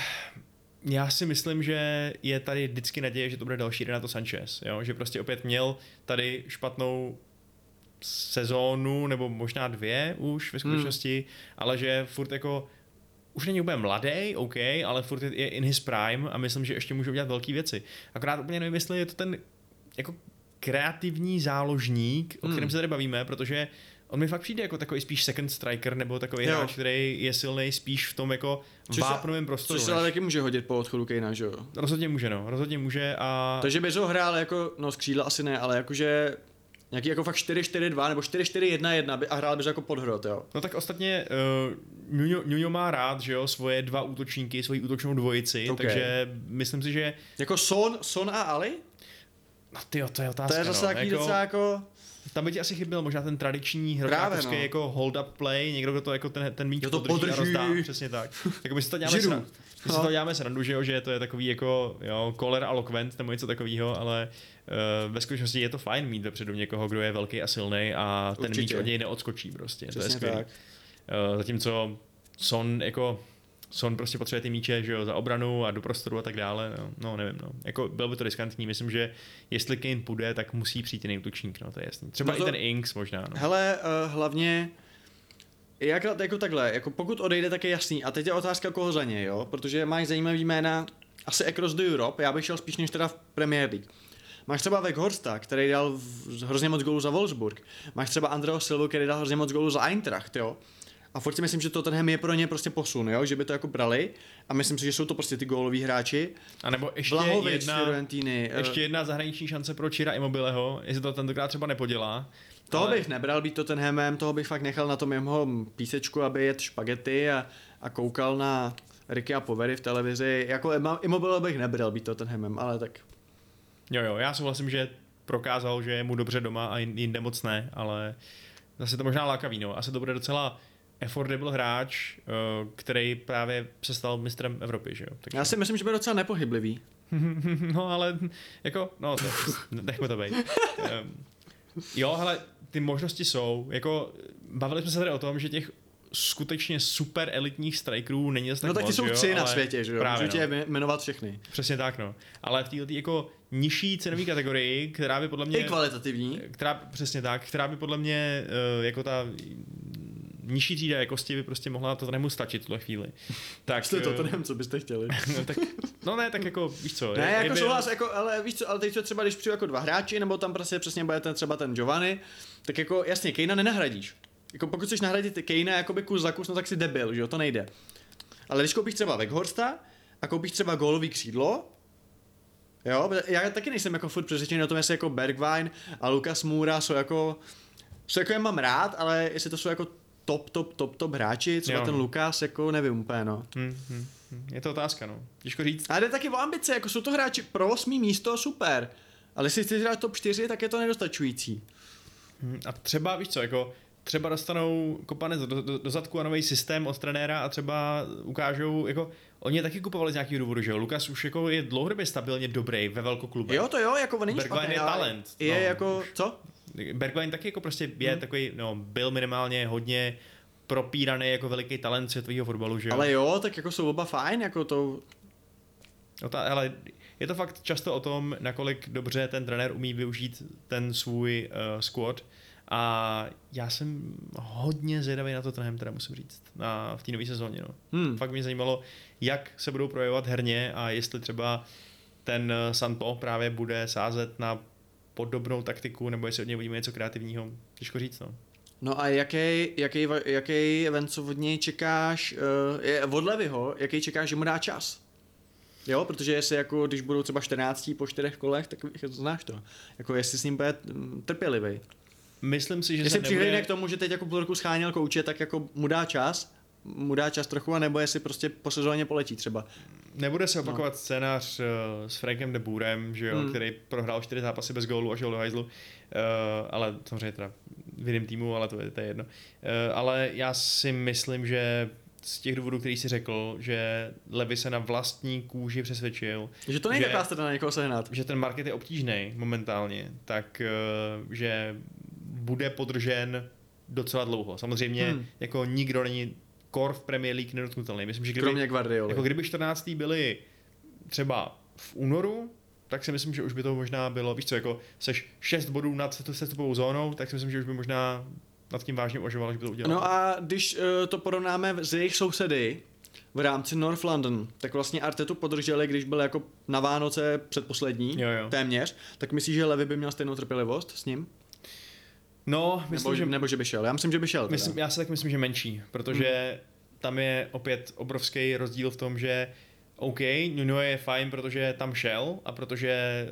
já si myslím, že je tady vždycky naděje, že to bude další Renato Sanchez, jo? že prostě opět měl tady špatnou sezónu, nebo možná dvě už ve skutečnosti, hmm. ale že furt jako už není úplně mladý, OK, ale furt je in his prime a myslím, že ještě může udělat velké věci. Akorát úplně nevím, jestli je to ten jako kreativní záložník, o kterém Hmm. se tady bavíme, protože on mi fakt přijde jako takový spíš second striker, nebo takový Jo. hráč, který je silný spíš v tom jako Což vápnovém prostoru. Což se ale taky může hodit po odchodu Kejna, že jo? Rozhodně může, no, rozhodně může a... Takže bys ho hrál jako, no z křídla asi ne, ale jakože nějaký jako fakt 4-4-2 nebo 4-4-1-1 by- a hrál bys jako podhrot, jo? No tak ostatně uh, Nuno, Nuno má rád, že jo, svoje dva útočníky, svoji útočnou dvojici, Ok. takže myslím si, že... Jako Son, Son a Ali? No tyjo, to je otázka, To je zase no. takový jako, docela jako... Tam by ti asi chyběl možná ten tradiční hroťákovský no. jako hold-up play, někdo, kdo to jako ten, ten míč to podrží, a podrží. rozdá, přesně tak. Tak my si to děláme srandu. My si No. to děláme srandu, že jo, že to je takový jako, jo, koler a lokvent nebo něco takového, ale ve skutečnosti je to fajn mít vepředu někoho, kdo je velký a silný a ten Určitě. míč od něj neodskočí prostě, to je Přesně skvělý. tak. Uh, zatímco Son jako Son prostě potřebuje ty míče, že jo, za obranu a do prostoru a tak dále, no, no nevím, no. Jako bylo by to riskantní, myslím, že jestli Kane půjde, tak musí přijít jiný útočník, no, to je jasný. Třeba No to- i ten Inks možná, no. Hele, uh, hlavně jak, jako takhle, jako pokud odejde, tak je jasný. A teď je otázka, koho za něj, jo? Protože máš zajímavý jména, asi Across the Europe, já bych šel spíš než teda v Premier League. Máš třeba Weghorsta, který dal v- hrozně moc gólů za Wolfsburg. Máš třeba Andreo Silva, který dal hrozně moc gólů za Eintracht, jo? A furt si myslím, že Tottenham je pro ně prostě posun, jo? Že by to jako brali. A myslím si, že jsou to prostě ty góloví hráči. A nebo ještě Vlahovič, jedna, eh, ještě jedna zahraniční šance pro Čira Immobileho, jestli to tentokrát třeba nepodělá. Toho ale- bych nebral být Tottenhamem, toho bych fakt nechal na tom jeho písečku, aby jet špagety a, a koukal na Ricky a Povery v televizi. Jako Immobile bych nebral být Tottenhamem, ale tak Jo, jo, já souhlasím, že prokázal, že je mu dobře doma a jin- jinde moc ne, ale zase to možná lákavý, no. Asi to bude docela affordable hráč, eh, který právě se stal mistrem Evropy, že jo. Takže... já si myslím, že bude docela nepohyblivý. *laughs* no ale jako, no, to, nechme to být. Um, jo, hele, ty možnosti jsou, jako bavili jsme se tady o tom, že těch skutečně super elitních strikerů není zase tak No tak ty moc, jsou že jo, tři na ale světě, že jo? Právě, Můžu no. tě jmenovat všechny. Přesně tak, no. Ale v této jako nižší cenové kategorii, která by podle mě... I kvalitativní. která, přesně tak, která by podle mě eh, jako ta nižší třída jakosti by prostě mohla to nemu stačit v tuhle chvíli. *laughs* Tak, Jestli to, eh, to nevím, co byste chtěli. *laughs* no, tak, no ne, tak jako, víš co. Ne, je- jako by- souhlas, jako, ale víš co, ale teď to třeba, když přijdu jako dva hráči, nebo tam prostě přesně bude ten, třeba ten Giovanni, tak jako jasně, Kejna nenahradíš. Jako pokud chceš nahradit Kejna jakoby kus za kus, no tak si debil, že jo, to nejde. Ale když koupíš třeba Weghorsta a koupíš třeba gólový křídlo, jo, já taky nejsem jako furt přesvědčený o tom, jestli jako Bergwijn a Lukas Moura jsou jako, jsou jako je mám rád, ale jestli to jsou jako top, top, top, top hráči, třeba Jo. ten Lukas, jako nevím úplně, no. Hm, hm, hm. Je to otázka, no. Těžko říct. A jde taky o ambice, jako jsou to hráči pro osmý místo, super. Ale jestli chceš hrát top 4, tak je to nedostačující. Hm, A třeba, víš co, jako třeba dostanou kopanec do, do, do zadku a nový systém od trenéra a třeba ukážou, jako oni je taky kupovali z nějakého důvodu, že jo. Lukas už jako je dlouhodobě stabilně dobrý ve velkoklubech. Jo, to jo, jako on není Bergwijn špatný, je ale talent, Je no, jako, už. co? Bergwijn taky jako prostě je Hmm. takový, no, byl minimálně hodně propíraný jako veliký talent světového fotbalu, že jo? Ale jo, tak jako jsou oba fajn, jako to... No ta, ale je to fakt často o tom, nakolik dobře ten trenér umí využít ten svůj uh, squad a já jsem hodně zvědavý na to trhem, teda musím říct, na, v té nové sezóně. No. Hmm. Fakt mě zajímalo, jak se budou projevovat herně a jestli třeba ten eh, Santo právě bude sázet na podobnou taktiku, nebo jestli od něj uvidíme něco kreativního. Těžko říct, no. No a jaký, jaký, jaký event, co od něj čekáš, uh, je, od Levyho, jaký čekáš, že mu dá čas? Jo, protože jestli jako, když budou třeba 14 po čtyřech kolech, tak znáš to. Jako jestli s ním bude mm, trpělivý. Myslím si, že jestli se nebude... k tomu, že teď jako půl roku scháněl kouče, tak jako mu dá čas, mu dá čas trochu, anebo jestli prostě po sezóně poletí třeba. Nebude se opakovat no. scénář uh, s Frankem de Boerem, že jo, hmm. který prohrál čtyři zápasy bez gólu a šel do hajzlu, uh, ale samozřejmě teda v jiném týmu, ale to je, to je jedno. Uh, ale já si myslím, že z těch důvodů, který si řekl, že Levy se na vlastní kůži přesvědčil. Že to nejde že, na někoho sehnat. Že ten market je obtížný momentálně, tak uh, že bude podržen docela dlouho. Samozřejmě hmm. jako nikdo není kor v Premier League nedotknutelný. Myslím, že kdyby, Kromě Guardiola. Jako kdyby 14. byli třeba v únoru, tak si myslím, že už by to možná bylo, víš co, jako seš 6 bodů nad sestupovou zónou, tak si myslím, že už by možná nad tím vážně uvažoval, že by to udělal. No a když uh, to porovnáme s jejich sousedy v rámci North London, tak vlastně Artetu podrželi, když byl jako na Vánoce předposlední, jo, jo. téměř, tak myslíš, že Levy by měl stejnou trpělivost s ním? No, myslím, nebo, že... Nebo že by šel, já myslím, že by šel. Myslím, já si tak myslím, že menší, protože hmm. tam je opět obrovský rozdíl v tom, že OK, Nuno je fajn, protože tam šel a protože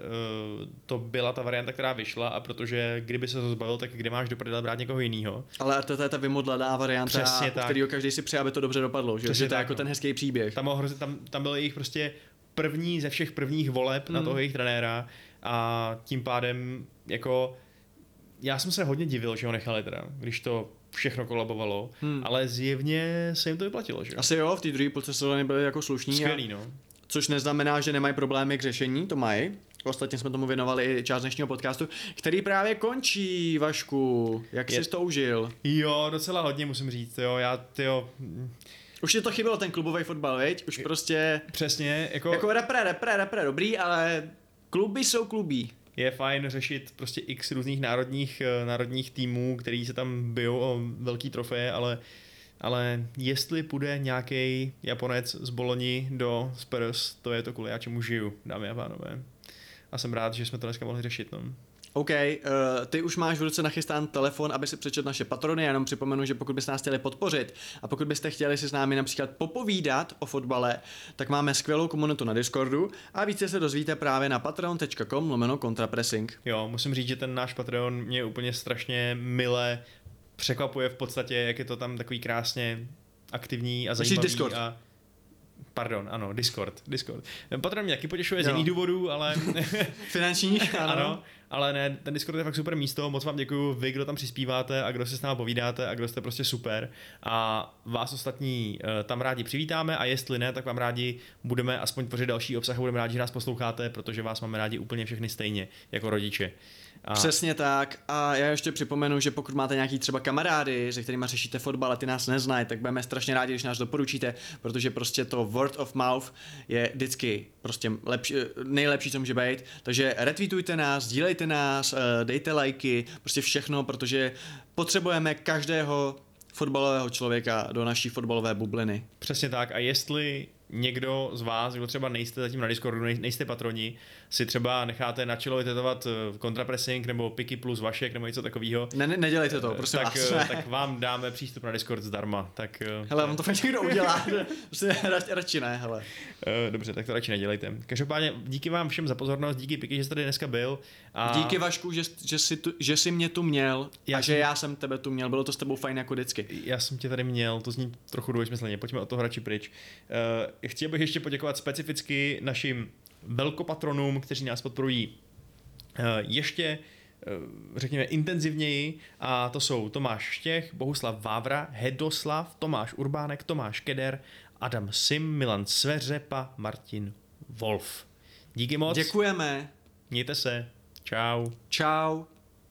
uh, to byla ta varianta, která vyšla a protože kdyby se to zbavil, tak kde máš do prdele brát někoho jiného. Ale to je ta vymodlená varianta, Přesně tak. kterýho každý si přeje, aby to dobře dopadlo, že, že to je jako no. ten hezký příběh. Tam, hrozit, tam, tam byl jejich prostě první ze všech prvních voleb hmm. na toho jejich trenéra a tím pádem jako já jsem se hodně divil, že ho nechali teda, když to všechno kolabovalo, hmm. ale zjevně se jim to vyplatilo, že? Asi jo, v té druhé půlce sezóny byly jako slušní. Skvělý, no. Což neznamená, že nemají problémy k řešení, to mají. Ostatně jsme tomu věnovali i část dnešního podcastu, který právě končí, Vašku. Jak Je... jsi to užil? Jo, docela hodně musím říct, jo, já, tyjo... Už ti to chybělo ten klubový fotbal, veď? Už prostě... Přesně, jako... Jako repre, repre, repre, dobrý, ale kluby jsou klubí je fajn řešit prostě x různých národních, eh, národních týmů, který se tam bijou o velký trofeje, ale ale jestli půjde nějaký Japonec z Boloni do Spurs, to je to, kvůli já čemu žiju, dámy a pánové. A jsem rád, že jsme to dneska mohli řešit. No. OK, uh, ty už máš v ruce nachystán telefon, aby si přečet naše patrony, já jenom připomenu, že pokud byste nás chtěli podpořit a pokud byste chtěli si s námi například popovídat o fotbale, tak máme skvělou komunitu na Discordu a více se dozvíte právě na patreon.com lomeno kontrapressing. Jo, musím říct, že ten náš Patreon mě úplně strašně mile překvapuje v podstatě, jak je to tam takový krásně aktivní a zajímavý. Discord. A Pardon, ano, Discord. Discord. Patron mě taky potěšuje jo. z jiných důvodů, ale... *laughs* Finančních, *laughs* ano. ano. Ale ne, ten Discord je fakt super místo, moc vám děkuji vy, kdo tam přispíváte a kdo se s námi povídáte a kdo jste prostě super. A vás ostatní uh, tam rádi přivítáme a jestli ne, tak vám rádi budeme aspoň tvořit další obsah a budeme rádi, že nás posloucháte, protože vás máme rádi úplně všechny stejně, jako rodiče. A... Přesně tak. A já ještě připomenu, že pokud máte nějaký třeba kamarády, se kterými řešíte fotbal a ty nás neznají, tak budeme strašně rádi, když nás doporučíte, protože prostě to word of mouth je vždycky prostě lepší, nejlepší, co může být. Takže retweetujte nás, sdílejte nás, eh, dejte lajky, prostě všechno, protože potřebujeme každého fotbalového člověka do naší fotbalové bubliny. Přesně tak. A jestli někdo z vás, kdo třeba nejste zatím na Discordu, nejste patroni, si třeba necháte na čelo vytetovat kontrapressing eh, nebo piky plus vašek nebo něco takového. Ne, ne, nedělejte to, prosím tak, vás. Eh, tak vám dáme přístup na Discord zdarma. Tak, eh, hele, on to fakt někdo udělá. prostě radši ne, hele. Dobře, tak to radši nedělejte. Každopádně díky vám všem za pozornost, díky Piky, že jste tady dneska byl. A... Díky Vašku, že, že, jsi tu, že jsi mě tu měl já a jsem... že já jsem tebe tu měl. Bylo to s tebou fajn jako vždycky. Já jsem tě tady měl, to zní trochu dvojsmyslně. Pojďme od toho radši pryč. Uh, chtěl bych ještě poděkovat specificky našim velkopatronům, kteří nás podporují uh, ještě uh, řekněme intenzivněji a to jsou Tomáš Štěch, Bohuslav Vávra, Hedoslav, Tomáš Urbánek, Tomáš Keder, Adam Sim, Milan Sveřepa, Martin Wolf. Díky moc. Děkujeme. Mějte se. Čau. Čau.